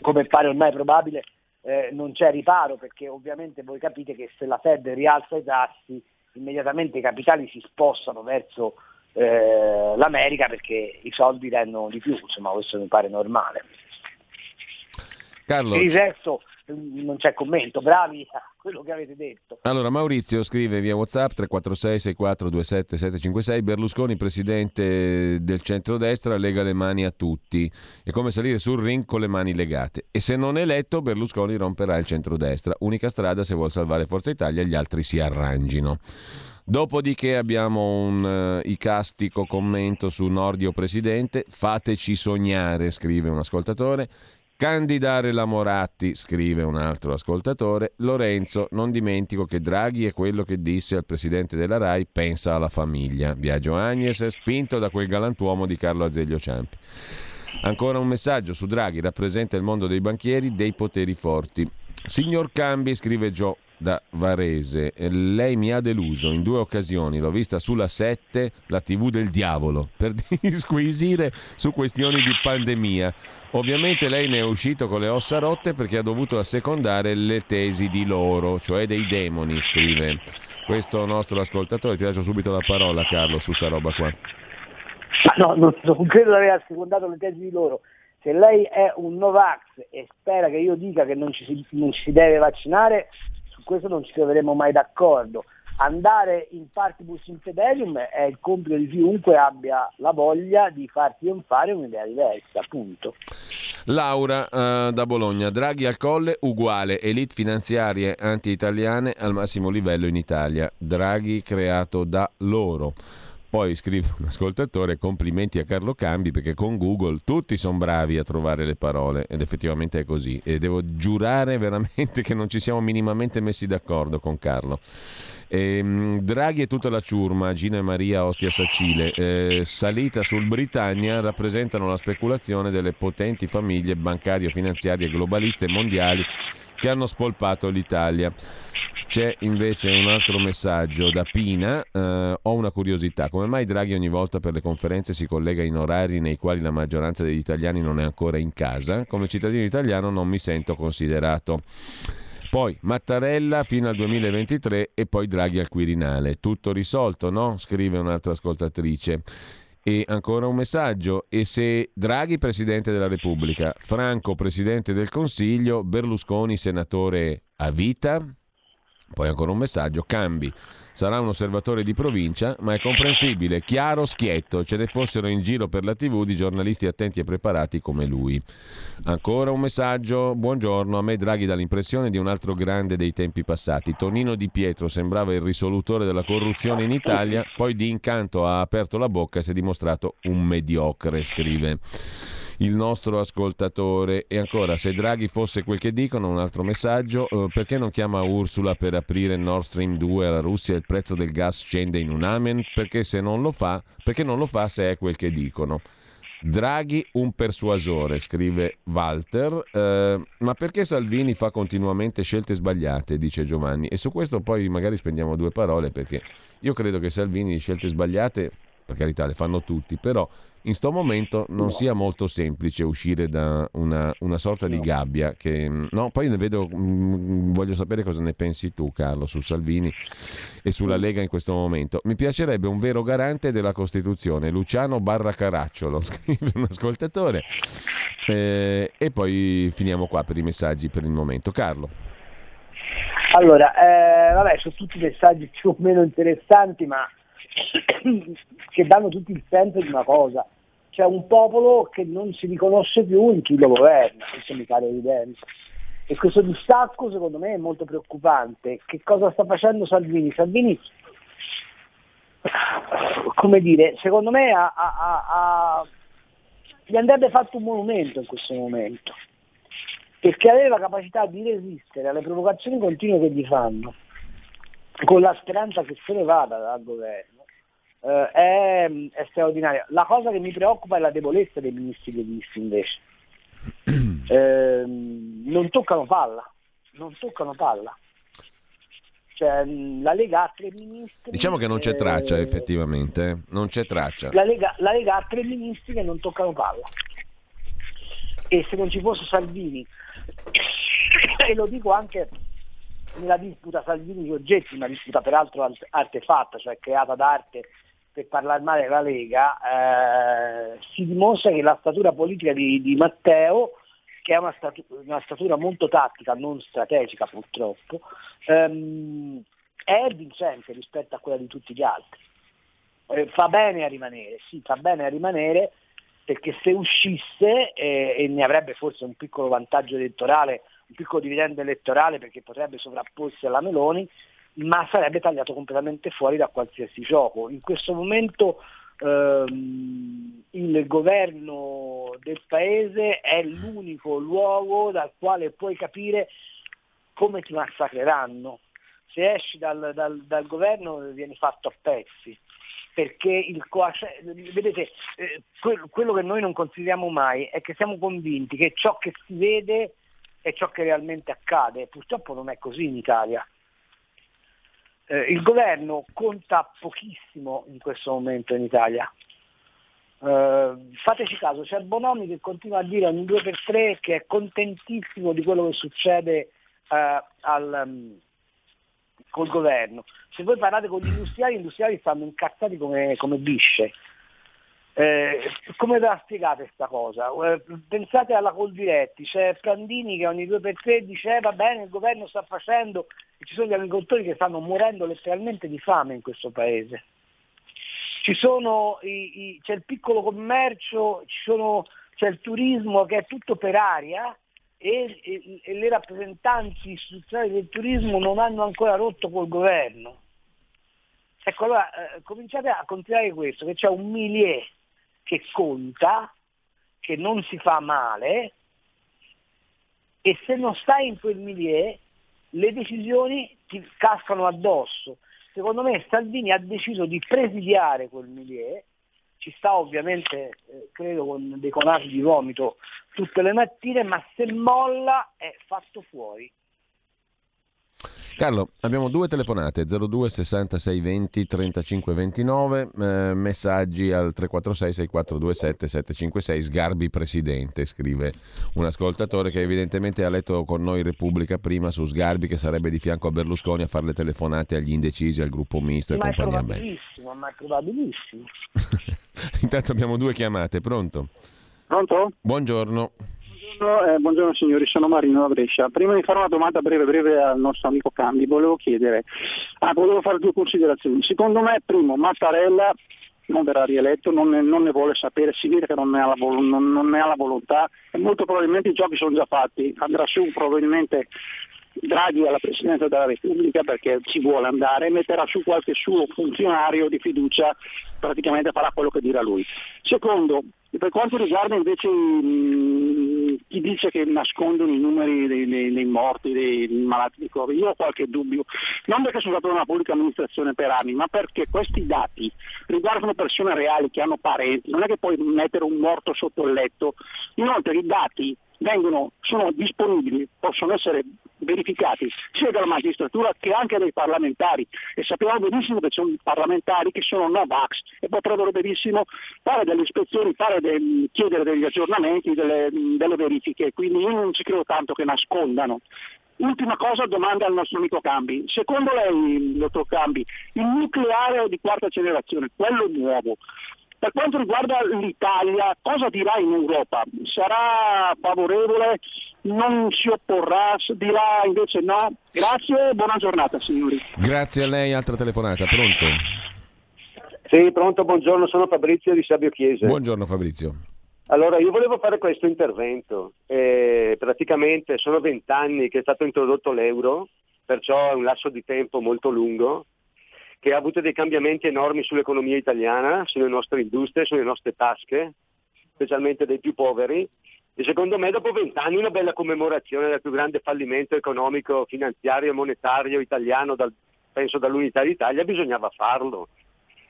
come pare ormai probabile, eh, non c'è riparo perché ovviamente voi capite che se la Fed rialza i tassi immediatamente i capitali si spostano verso eh, l'America perché i soldi rendono di più, insomma questo mi pare normale. Carlo, Per il resto mm, non c'è commento, bravi quello che avete detto. Allora, Maurizio scrive via WhatsApp 346 6427 756 Berlusconi, presidente del centrodestra, lega le mani a tutti. È come salire sul ring con le mani legate. E se non eletto, Berlusconi romperà il centrodestra. Unica strada se vuol salvare Forza Italia, gli altri si arrangino. Dopodiché abbiamo un eh, icastico commento su Nordio Presidente. Fateci sognare, scrive un ascoltatore. Candidare la Moratti, scrive un altro ascoltatore. Lorenzo, non dimentico che Draghi è quello che disse al presidente della RAI pensa alla famiglia. Biagio Agnes, spinto da quel galantuomo di Carlo Azeglio Ciampi. Ancora un messaggio su Draghi, rappresenta il mondo dei banchieri, dei poteri forti. Signor Cambi, scrive Gio da Varese, lei mi ha deluso in due occasioni, l'ho vista sulla 7, la tv del diavolo, per disquisire su questioni di pandemia. Ovviamente lei ne è uscito con le ossa rotte perché ha dovuto assecondare le tesi di loro, cioè dei demoni, scrive questo nostro ascoltatore. Ti lascio subito la parola, Carlo, su sta roba qua. No, non, non credo di aver secondato le tesi di loro. Se lei è un Novax e spera che io dica che non ci si, non ci si deve vaccinare, questo non ci troveremo mai d'accordo. Andare in partibus infidelium è il compito di chiunque abbia la voglia di far trionfare un'idea diversa, appunto. Laura eh, da Bologna, Draghi al colle uguale, elite finanziarie anti-italiane al massimo livello in Italia, Draghi creato da loro. Poi scrive un ascoltatore complimenti a Carlo Cambi perché con Google tutti sono bravi a trovare le parole. Ed effettivamente è così. E devo giurare veramente che non ci siamo minimamente messi d'accordo con Carlo. Ehm, Draghi e tutta la ciurma, Gina e Maria Ostia Sacile, eh, salita sul Britannia, rappresentano la speculazione delle potenti famiglie bancarie, finanziarie, globaliste mondiali che hanno spolpato l'Italia. C'è invece un altro messaggio da Pina, eh, ho una curiosità, come mai Draghi ogni volta per le conferenze si collega in orari nei quali la maggioranza degli italiani non è ancora in casa? Come cittadino italiano non mi sento considerato. Poi Mattarella fino al 2023 e poi Draghi al Quirinale. Tutto risolto, no? Scrive un'altra ascoltatrice. E ancora un messaggio. E se Draghi Presidente della Repubblica, Franco Presidente del Consiglio, Berlusconi Senatore a vita? Poi ancora un messaggio. Cambi. Sarà un osservatore di provincia, ma è comprensibile, chiaro, schietto. Ce ne fossero in giro per la TV di giornalisti attenti e preparati come lui. Ancora un messaggio. Buongiorno. A me Draghi dà l'impressione di un altro grande dei tempi passati. Tonino Di Pietro sembrava il risolutore della corruzione in Italia, poi di incanto ha aperto la bocca e si è dimostrato un mediocre, scrive il nostro ascoltatore. E ancora, se Draghi fosse quel che dicono, un altro messaggio, eh, perché non chiama Ursula per aprire Nord Stream 2 alla Russia e il prezzo del gas scende in un amen? Perché se non lo fa, perché non lo fa se è quel che dicono. Draghi un persuasore, scrive Walter, eh, ma perché Salvini fa continuamente scelte sbagliate, dice Giovanni, e su questo poi magari spendiamo due parole perché io credo che Salvini scelte sbagliate, per carità le fanno tutti, però in sto momento non sia molto semplice uscire da una, una sorta di gabbia che no, poi ne vedo mh, voglio sapere cosa ne pensi tu Carlo su Salvini e sulla Lega in questo momento. Mi piacerebbe un vero garante della Costituzione Luciano Barra Caracciolo scrive un ascoltatore. Eh, e poi finiamo qua per i messaggi per il momento. Carlo. Allora, eh, vabbè, sono tutti messaggi più o meno interessanti, ma che danno tutti il senso di una cosa, c'è un popolo che non si riconosce più in chi lo governa, questo mi pare evidente. E questo distacco secondo me è molto preoccupante. Che cosa sta facendo Salvini? Salvini, come dire, secondo me ha, ha, ha, gli andrebbe fatto un monumento in questo momento, perché aveva la capacità di resistere alle provocazioni continue che gli fanno, con la speranza che se ne vada dal governo. Eh, è, è straordinaria. La cosa che mi preoccupa è la debolezza dei ministri leghisti invece eh, non toccano palla, non toccano palla. Cioè, la Lega ha tre ministri. Diciamo che non c'è traccia eh, effettivamente, non c'è traccia. La Lega, la Lega ha tre ministri che non toccano palla. E se non ci fosse Salvini, e lo dico anche nella disputa Salvini-Giorgetti, una disputa peraltro artefatta, cioè creata d'arte per parlare male della Lega, eh, si dimostra che la statura politica di, di Matteo, che è una, statu- una, statura molto tattica, non strategica purtroppo, ehm, è vincente rispetto a quella di tutti gli altri. Eh, fa bene a rimanere, sì, fa bene a rimanere perché se uscisse eh, e ne avrebbe forse un piccolo vantaggio elettorale, un piccolo dividendo elettorale perché potrebbe sovrapporsi alla Meloni, ma sarebbe tagliato completamente fuori da qualsiasi gioco. In questo momento ehm, il governo del paese è l'unico luogo dal quale puoi capire come ti massacreranno. Se esci dal, dal, dal governo vieni fatto a pezzi perché il vedete, eh, quello che noi non consideriamo mai è che siamo convinti che ciò che si vede è ciò che realmente accade. Purtroppo non è così in Italia. Eh, il governo conta pochissimo in questo momento in Italia. Eh, fateci caso, c'è Bonomi che continua a dire ogni due per tre che è contentissimo di quello che succede eh, al, um, col governo. Se voi parlate con gli industriali, gli industriali stanno incazzati come, come bisce. Eh, come ve la spiegate questa cosa? Eh, pensate alla Coldiretti, c'è Prandini che ogni due per tre dice eh, va bene, il governo sta facendo, ci sono gli agricoltori che stanno morendo letteralmente di fame in questo paese. I, i, c'è il piccolo commercio, sono, c'è il turismo che è tutto per aria e, e, e le rappresentanti istituzionali del turismo non hanno ancora rotto col governo. Ecco, allora eh, cominciate a considerare questo, che c'è un milieu che conta, che non si fa male e se non stai in quel milieu le decisioni ti cascano addosso. Secondo me Salvini ha deciso di presidiare quel milieu, ci sta ovviamente, eh, credo, con dei conati di vomito tutte le mattine, ma se molla è fatto fuori. Carlo, abbiamo due telefonate, 02 66 20 35 29, eh, messaggi al 346 6427 756, Sgarbi Presidente, scrive un ascoltatore che evidentemente ha letto con noi Repubblica prima su Sgarbi che sarebbe di fianco a Berlusconi a fare le telefonate agli indecisi, al gruppo misto ma e compagnia bella. Ma è probabilissimo, ma è probabilissimo. Intanto abbiamo due chiamate, pronto? Pronto? Buongiorno. Buongiorno, eh, buongiorno, signori, sono Marino da Brescia. Prima di fare una domanda breve breve al nostro amico Cambi, volevo chiedere, ah, volevo fare due considerazioni. Secondo me, primo, Mattarella non verrà rieletto, non ne, non ne vuole sapere, si vede che non ne, ha la, non, non ne ha la volontà e molto probabilmente i giochi sono già fatti, andrà su probabilmente Draghi alla Presidenza della Repubblica perché ci vuole andare, metterà su qualche suo funzionario di fiducia, praticamente farà quello che dirà lui. Secondo, per quanto riguarda invece mh, chi dice che nascondono i numeri dei, dei, dei, morti, dei malati di Covid, io ho qualche dubbio, non perché sono stato nella pubblica amministrazione per anni, ma perché questi dati riguardano persone reali che hanno parenti, non è che puoi mettere un morto sotto il letto, inoltre i dati vengono, sono disponibili, possono essere verificati sia dalla magistratura che anche dai parlamentari e sappiamo benissimo che ci sono parlamentari che sono no vax e potrebbero benissimo fare delle ispezioni, fare del, chiedere degli aggiornamenti, delle, delle verifiche, quindi io non ci credo tanto che nascondano. Ultima cosa, domanda al nostro amico Cambi. Secondo lei, dottor Cambi, il nucleare di quarta generazione, quello nuovo, per quanto riguarda l'Italia, cosa dirà in Europa? Sarà favorevole? Non si opporrà? Dirà invece no? Grazie e buona giornata signori. Grazie a lei, altra telefonata, pronto? Sì, pronto, buongiorno, sono Fabrizio di Sabio Chiesa. Buongiorno Fabrizio. Allora, io volevo fare questo intervento. Eh, praticamente sono vent'anni che è stato introdotto l'euro, perciò è un lasso di tempo molto lungo, che ha avuto dei cambiamenti enormi sull'economia italiana, sulle nostre industrie, sulle nostre tasche, specialmente dei più poveri. E secondo me dopo vent'anni una bella commemorazione del più grande fallimento economico, finanziario e monetario italiano, dal, penso dall'unità d'Italia, bisognava farlo.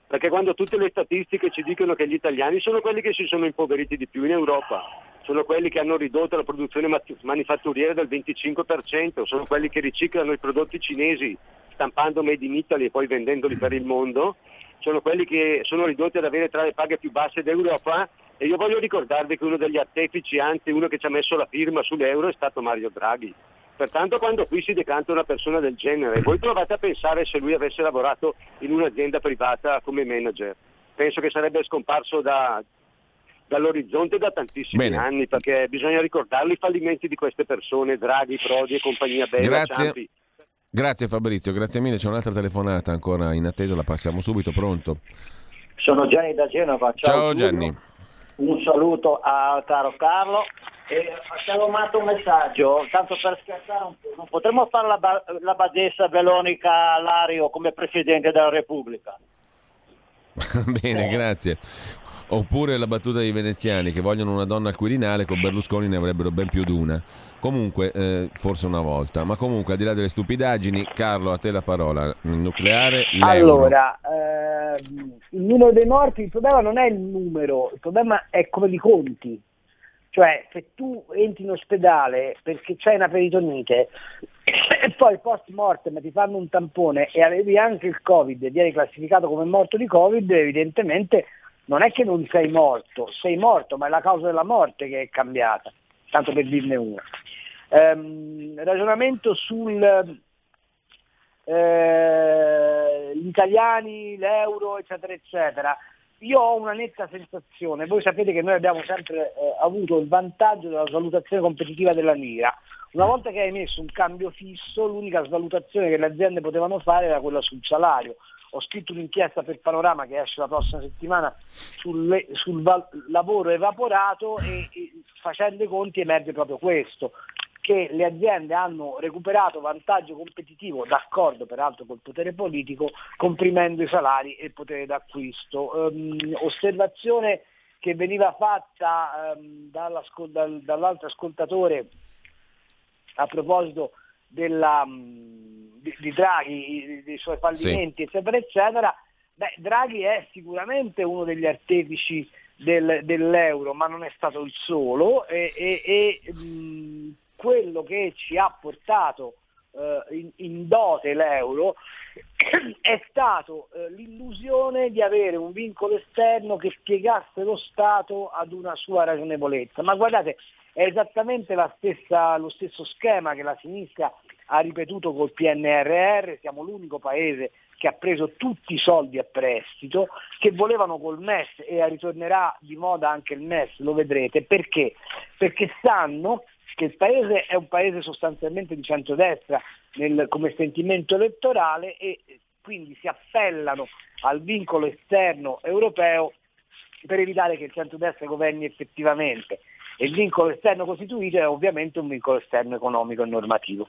Perché quando tutte le statistiche ci dicono che gli italiani sono quelli che si sono impoveriti di più in Europa, sono quelli che hanno ridotto la produzione manifatturiera del 25%, sono quelli che riciclano i prodotti cinesi stampando made in Italy e poi vendendoli per il mondo, sono quelli che sono ridotti ad avere tra le paghe più basse d'Europa e io voglio ricordarvi che uno degli artefici, anzi uno che ci ha messo la firma sull'euro è stato Mario Draghi. Pertanto quando qui si decanta una persona del genere, voi provate a pensare se lui avesse lavorato in un'azienda privata come manager. Penso che sarebbe scomparso da, dall'orizzonte da tantissimi Bene. anni, perché bisogna ricordarli i fallimenti di queste persone, Draghi, Prodi e compagnia bella. Grazie. Ciampi. Grazie Fabrizio, grazie mille. C'è un'altra telefonata ancora in attesa, la passiamo subito. Pronto? Sono Gianni da Genova. Ciao, Ciao. Gianni. Un saluto al caro Carlo. E ti avevo mandato un messaggio, tanto per scherzare un po'. Non potremmo fare la, ba- la badessa Veronica Lario come Presidente della Repubblica? Bene, grazie. Oppure la battuta dei veneziani che vogliono una donna al Quirinale, con Berlusconi ne avrebbero ben più di una. Comunque, eh, forse una volta. Ma comunque, al di là delle stupidaggini, Carlo, a te la parola. Il nucleare, l'euro. Allora, ehm, il numero dei morti, il problema non è il numero, il problema è come li conti. Cioè, se tu entri in ospedale perché c'hai una peritonite e poi post mortem ti fanno un tampone e avevi anche il Covid e vieni classificato come morto di Covid, evidentemente non è che non sei morto, sei morto, ma è la causa della morte che è cambiata, tanto per dirne una. Ehm, ragionamento sul eh, gli italiani, l'euro, eccetera, eccetera. Io ho una netta sensazione, voi sapete che noi abbiamo sempre eh, avuto il vantaggio della svalutazione competitiva della lira. Una volta che hai messo un cambio fisso, l'unica svalutazione che le aziende potevano fare era quella sul salario. Ho scritto un'inchiesta per Panorama che esce la prossima settimana sul, sul val- lavoro evaporato e, e facendo i conti emerge proprio questo che le aziende hanno recuperato vantaggio competitivo, d'accordo peraltro col potere politico, comprimendo i salari e il potere d'acquisto. Ehm, osservazione che veniva fatta dall'ascol- dal- dall'altro ascoltatore a proposito della, di, Draghi, dei suoi fallimenti, eccetera, eccetera. Beh, Draghi è sicuramente uno degli artefici del- dell'euro, ma non è stato il solo e, e- e, mh, quello che ci ha portato eh, in, in dote l'euro è stato eh, l'illusione di avere un vincolo esterno che spiegasse lo Stato ad una sua ragionevolezza. Ma guardate, è esattamente la stessa- lo stesso schema che la sinistra ha ripetuto col PNRR, siamo l'unico paese che ha preso tutti i soldi a prestito, che volevano col MES e ritornerà di moda anche il MES, lo vedrete, perché? Perché sanno che il paese è un paese sostanzialmente di centrodestra nel- come sentimento elettorale e quindi si appellano al vincolo esterno europeo per evitare che il centrodestra governi effettivamente. E il vincolo esterno costituito è ovviamente un vincolo esterno economico e normativo.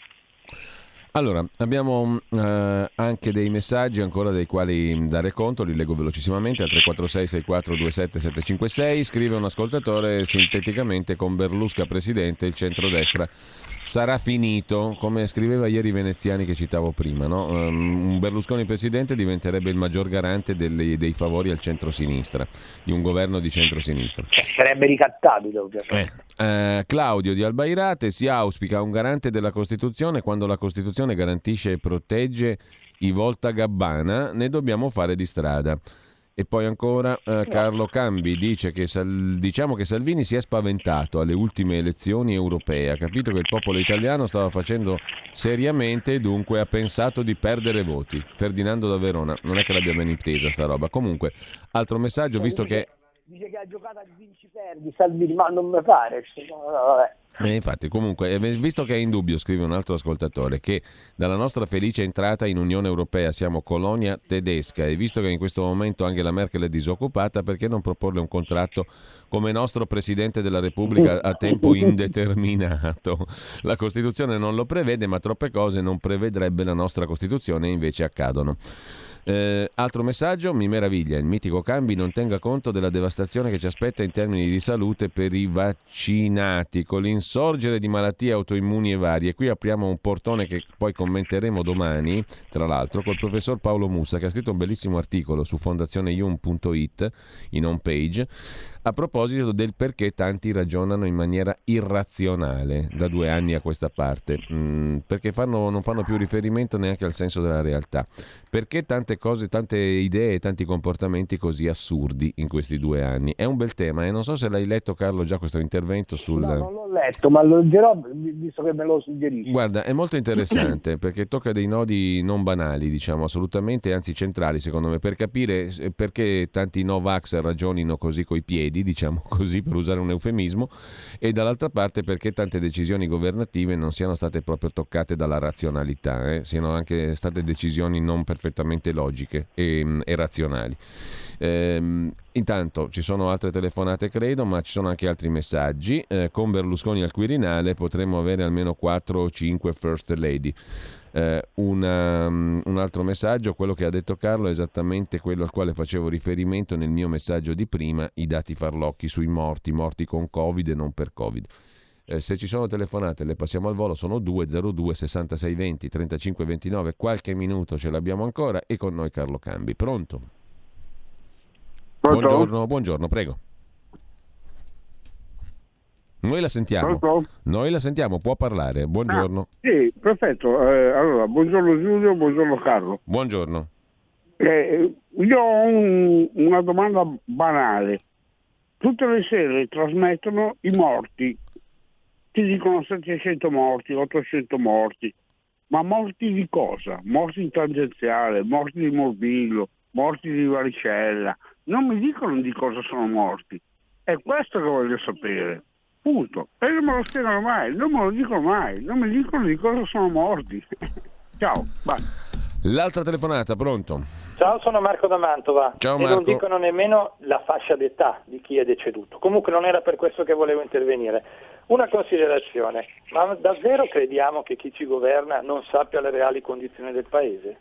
Allora, abbiamo eh, anche dei messaggi ancora dei quali dare conto, li leggo velocissimamente al 346 6427 756, scrive un ascoltatore sinteticamente con Berlusca presidente il centrodestra sarà finito, come scriveva ieri i veneziani che citavo prima, no? Um, un Berlusconi presidente diventerebbe il maggior garante delle- dei favori al centro-sinistra, di un governo di centro-sinistra. Sarebbe ricattabile ovviamente. Eh, Claudio di Albairate si auspica un garante della Costituzione quando la Costituzione garantisce e protegge i Volta Gabbana, ne dobbiamo fare di strada. E poi ancora eh, Carlo Cambi dice che Sal- diciamo che Salvini si è spaventato alle ultime elezioni europee, ha capito che il popolo italiano stava facendo seriamente e dunque ha pensato di perdere voti. Ferdinando da Verona, non è che l'abbia ben intesa sta roba. Comunque, altro messaggio, visto che dice che ha giocato a vinci perdi, Salvini, ma non mi pare. No, no, vabbè. E infatti, comunque, eh, visto che è in dubbio, scrive un altro ascoltatore, che dalla nostra felice entrata in Unione Europea siamo colonia tedesca e visto che in questo momento anche la Merkel è disoccupata, perché non proporle un contratto come nostro Presidente della Repubblica a tempo indeterminato? La Costituzione non lo prevede, ma troppe cose non prevedrebbe la nostra Costituzione e invece accadono. Eh, altro messaggio, mi meraviglia, il mitico Cambi non tenga conto della devastazione che ci aspetta in termini di salute per i vaccinati, con l'insorgere di malattie autoimmuni e varie. Qui apriamo un portone che poi commenteremo domani, tra l'altro, col professor Paolo Mussa, che ha scritto un bellissimo articolo su fondazioneium.it in home page, a proposito del perché tanti ragionano in maniera irrazionale da due anni a questa parte, mm, perché fanno, non fanno più riferimento neanche al senso della realtà. Perché tante cose, tante idee e tanti comportamenti così assurdi in questi due anni? È un bel tema e non so se l'hai letto Carlo già questo intervento sul... No, non l'ho letto, ma lo leggerò visto che me lo suggerisci. Guarda, è molto interessante perché tocca dei nodi non banali, diciamo, assolutamente, anzi centrali secondo me, per capire perché tanti Novax ragionino così coi piedi, diciamo così, per usare un eufemismo, e dall'altra parte perché tante decisioni governative non siano state proprio toccate dalla razionalità, eh? siano anche state decisioni non perfettamente logiche e, e razionali. Ehm, intanto ci sono altre telefonate, credo, ma ci sono anche altri messaggi. Eh, con Berlusconi al Quirinale potremmo avere almeno 4 o 5 First Lady. Eh, una, um, un altro messaggio, quello che ha detto Carlo è esattamente quello al quale facevo riferimento nel mio messaggio di prima, i dati farlocchi sui morti, morti con Covid e non per Covid. Eh, se ci sono telefonate, le passiamo al volo, sono 202 66 20 35 29, qualche minuto ce l'abbiamo ancora e con noi Carlo Cambi. Pronto? Buongiorno, buongiorno, prego. Noi la sentiamo. Pronto? Noi la sentiamo, può parlare. Buongiorno. Ah, sì, perfetto. Eh, allora, buongiorno Giulio, buongiorno Carlo. Buongiorno. Eh, io ho un- una domanda banale. Tutte le sere trasmettono i morti. Ti dicono 700 morti, 800 morti. Ma morti di cosa? Morti in tangenziale, morti di morbillo, morti di varicella. Non mi dicono di cosa sono morti. È questo che voglio sapere. Punto. E non me lo spiegano mai, non me lo dicono mai, non mi dicono di cosa sono morti. Ciao, bye. L'altra telefonata, pronto? Ciao, sono Marco da Mantova Ciao, e non Marco. dicono nemmeno la fascia d'età di chi è deceduto. Comunque non era per questo che volevo intervenire. Una considerazione, ma davvero crediamo che chi ci governa non sappia le reali condizioni del Paese?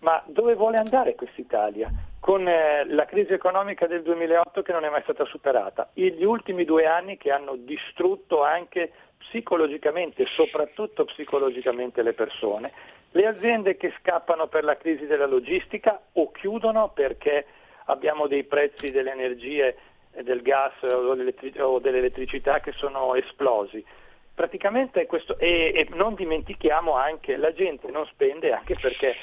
Ma dove vuole andare quest'Italia? Con eh, la crisi economica del 2008 che non è mai stata superata, gli ultimi due anni che hanno distrutto anche psicologicamente, soprattutto psicologicamente le persone, le aziende che scappano per la crisi della logistica o chiudono perché abbiamo dei prezzi delle energie, e del gas o dell'elettri- o dell'elettricità che sono esplosi. Praticamente questo, e, e non dimentichiamo anche la gente non spende anche perché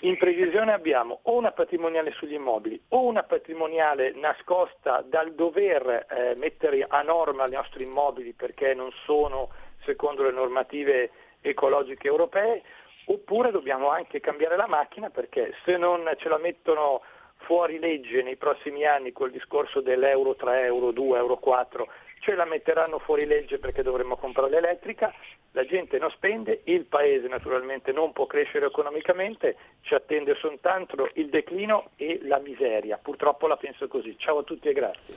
in previsione abbiamo o una patrimoniale sugli immobili o una patrimoniale nascosta dal dover eh, mettere a norma i nostri immobili perché non sono secondo le normative ecologiche europee, oppure dobbiamo anche cambiare la macchina perché se non ce la mettono fuori legge nei prossimi anni col discorso dell'euro 3, euro 2, euro 4, ce la metteranno fuori legge perché dovremmo comprare l'elettrica, la gente non spende, il paese naturalmente non può crescere economicamente, ci attende soltanto il declino e la miseria. Purtroppo la penso così. Ciao a tutti e grazie.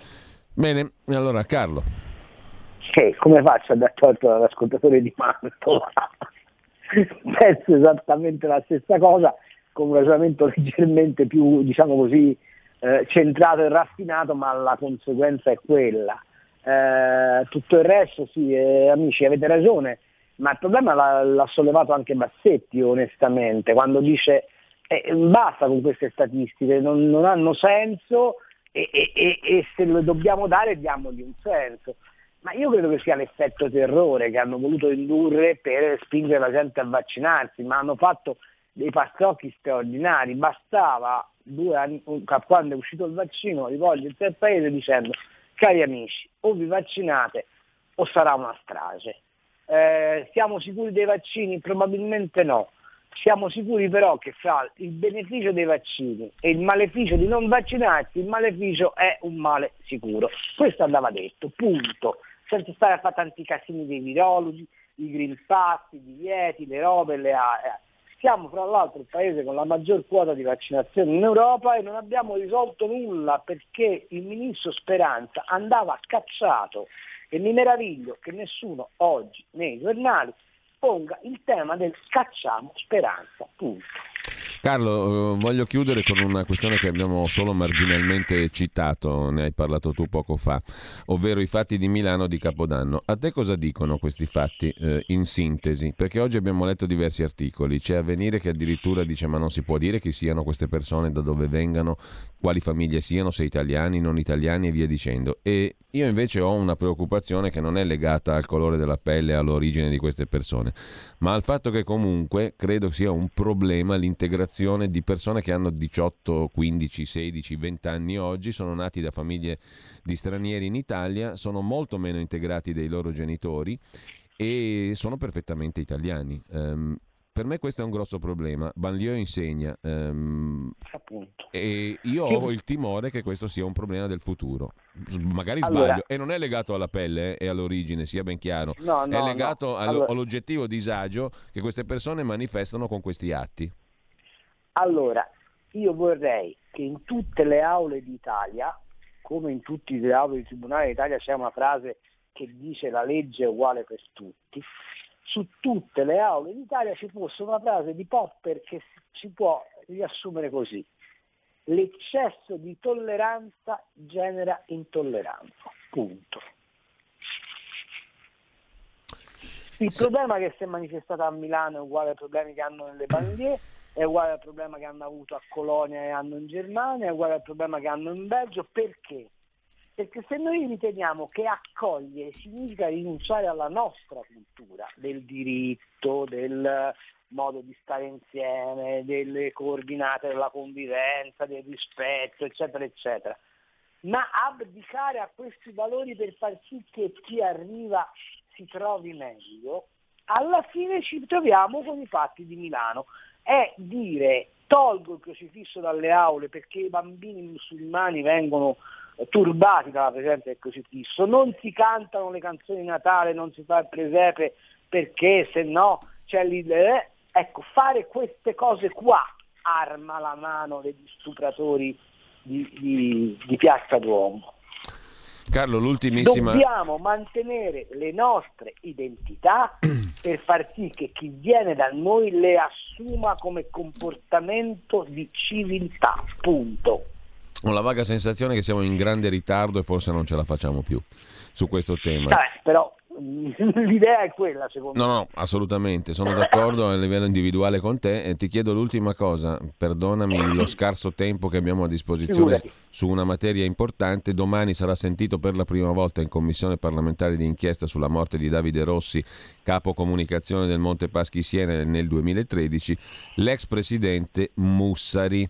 Bene, allora Carlo. Che come faccio a dar torto all'ascoltatore di Mantova? Penso esattamente la stessa cosa, con un ragionamento leggermente più, diciamo così, eh, centrato e raffinato, ma la conseguenza è quella. Eh, tutto il resto, sì, eh, amici, avete ragione, ma il problema l'ha, l'ha sollevato anche Bassetti, onestamente, quando dice eh, basta con queste statistiche, non, non hanno senso e, e- e- e se le dobbiamo dare diamogli un senso. Ma io credo che sia l'effetto terrore che hanno voluto indurre per spingere la gente a vaccinarsi, ma hanno fatto dei pastrocchi straordinari. Bastava due anni, quando è uscito il vaccino, rivolgersi al paese dicendo cari amici, o vi vaccinate o sarà una strage. Eh, siamo sicuri dei vaccini? Probabilmente no. Siamo sicuri però che fra il beneficio dei vaccini e il maleficio di non vaccinarsi, il maleficio è un male sicuro. Questo andava detto, punto. Senza stare a fare tanti casini dei virologi, i green pass, i divieti, le robe, le aree. Siamo fra l'altro il paese con la maggior quota di vaccinazione in Europa e non abbiamo risolto nulla perché il ministro Speranza andava cacciato e mi meraviglio che nessuno oggi nei giornali ponga il tema del cacciamo speranza, punto. Carlo, eh, voglio chiudere con una questione che abbiamo solo marginalmente citato, ne hai parlato tu poco fa, ovvero i fatti di Milano di Capodanno. A te cosa dicono questi fatti eh, in sintesi? Perché oggi abbiamo letto diversi articoli, c'è Avvenire che addirittura dice ma non si può dire chi siano queste persone, da dove vengano, quali famiglie siano, se italiani, non italiani e via dicendo. E io invece ho una preoccupazione che non è legata al colore della pelle all'origine di queste persone, ma al fatto che comunque credo sia un problema l'integrazione di persone che hanno 18, 15, 16, 20 anni oggi, sono nati da famiglie di stranieri in Italia, sono molto meno integrati dei loro genitori e sono perfettamente italiani. Um, per me questo è un grosso problema. Banlieue insegna ehm, e io ho il timore che questo sia un problema del futuro. Magari sbaglio allora, e non è legato alla pelle eh, e all'origine, sia ben chiaro. No, no, è legato no. Allora, all'oggettivo disagio che queste persone manifestano con questi atti. Allora, io vorrei che in tutte le aule d'Italia, come in tutte le aule di tribunale d'Italia, c'è una frase che dice la legge è uguale per tutti su tutte le aule d'Italia ci fosse una frase di Popper che si può riassumere così. L'eccesso di tolleranza genera intolleranza. Punto. Il problema che si è manifestato a Milano è uguale ai problemi che hanno nelle bandiere, è uguale al problema che hanno avuto a Colonia e hanno in Germania, è uguale al problema che hanno in Belgio. Perché? Perché se noi riteniamo che accogliere significa rinunciare alla nostra cultura del diritto, del modo di stare insieme, delle coordinate della convivenza, del rispetto, eccetera, eccetera, ma abdicare a questi valori per far sì che chi arriva si trovi meglio, alla fine ci troviamo con i fatti di Milano. È dire tolgo il crocifisso dalle aule perché i bambini musulmani vengono turbati dalla presenza del crocifisso, non si cantano le canzoni di Natale, non si fa il presepe perché se no c'è l'idea. Eh, ecco, fare queste cose qua arma la mano degli stupratori di, di, di Piazza Duomo. Carlo, l'ultimissima. Dobbiamo mantenere le nostre identità per far sì che chi viene da noi le assuma come comportamento di civiltà. Punto ho la vaga sensazione che siamo in grande ritardo e forse non ce la facciamo più su questo tema. Vabbè, però l'idea è quella, secondo no, me. No, no, assolutamente, sono d'accordo a livello individuale con te e ti chiedo l'ultima cosa, perdonami lo scarso tempo che abbiamo a disposizione Figurati. su una materia importante, domani sarà sentito per la prima volta in commissione parlamentare di inchiesta sulla morte di Davide Rossi, capo comunicazione del Monte Paschi Siena nel 2013, l'ex presidente Mussari.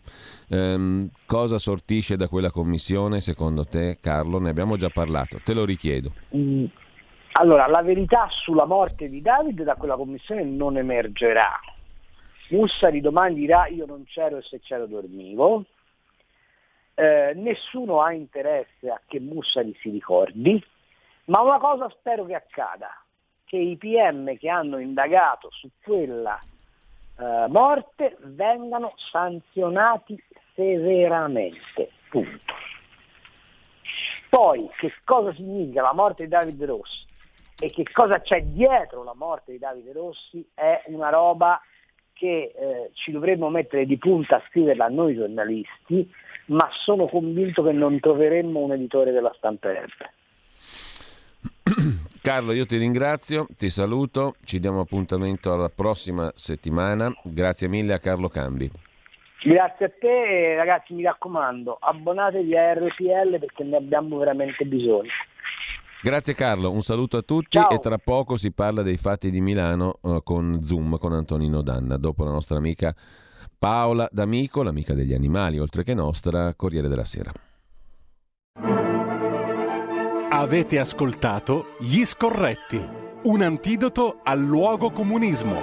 Ehm, cosa sortisce da quella commissione secondo te Carlo? Ne abbiamo già parlato, te lo richiedo. Mm allora, la verità sulla morte di David da quella commissione non emergerà. Mussari domani dirà io non c'ero e se c'ero dormivo. Eh, nessuno ha interesse a che Mussari si ricordi, ma una cosa spero che accada, che i PM che hanno indagato su quella eh, morte vengano sanzionati severamente. Punto. Poi che cosa significa la morte di David Rossi? E che cosa c'è dietro la morte di Davide Rossi è una roba che eh, ci dovremmo mettere di punta a scriverla noi giornalisti, ma sono convinto che non troveremmo un editore della stamperebbe. Carlo, io ti ringrazio, ti saluto, ci diamo appuntamento alla prossima settimana. Grazie mille a Carlo Cambi. Grazie a te ragazzi mi raccomando, abbonatevi a RPL perché ne abbiamo veramente bisogno. Grazie Carlo, un saluto a tutti Ciao. e tra poco si parla dei fatti di Milano uh, con Zoom con Antonino Danna, dopo la nostra amica Paola D'Amico, l'amica degli animali, oltre che nostra, Corriere della Sera. Avete ascoltato Gli Scorretti, un antidoto al luogo comunismo.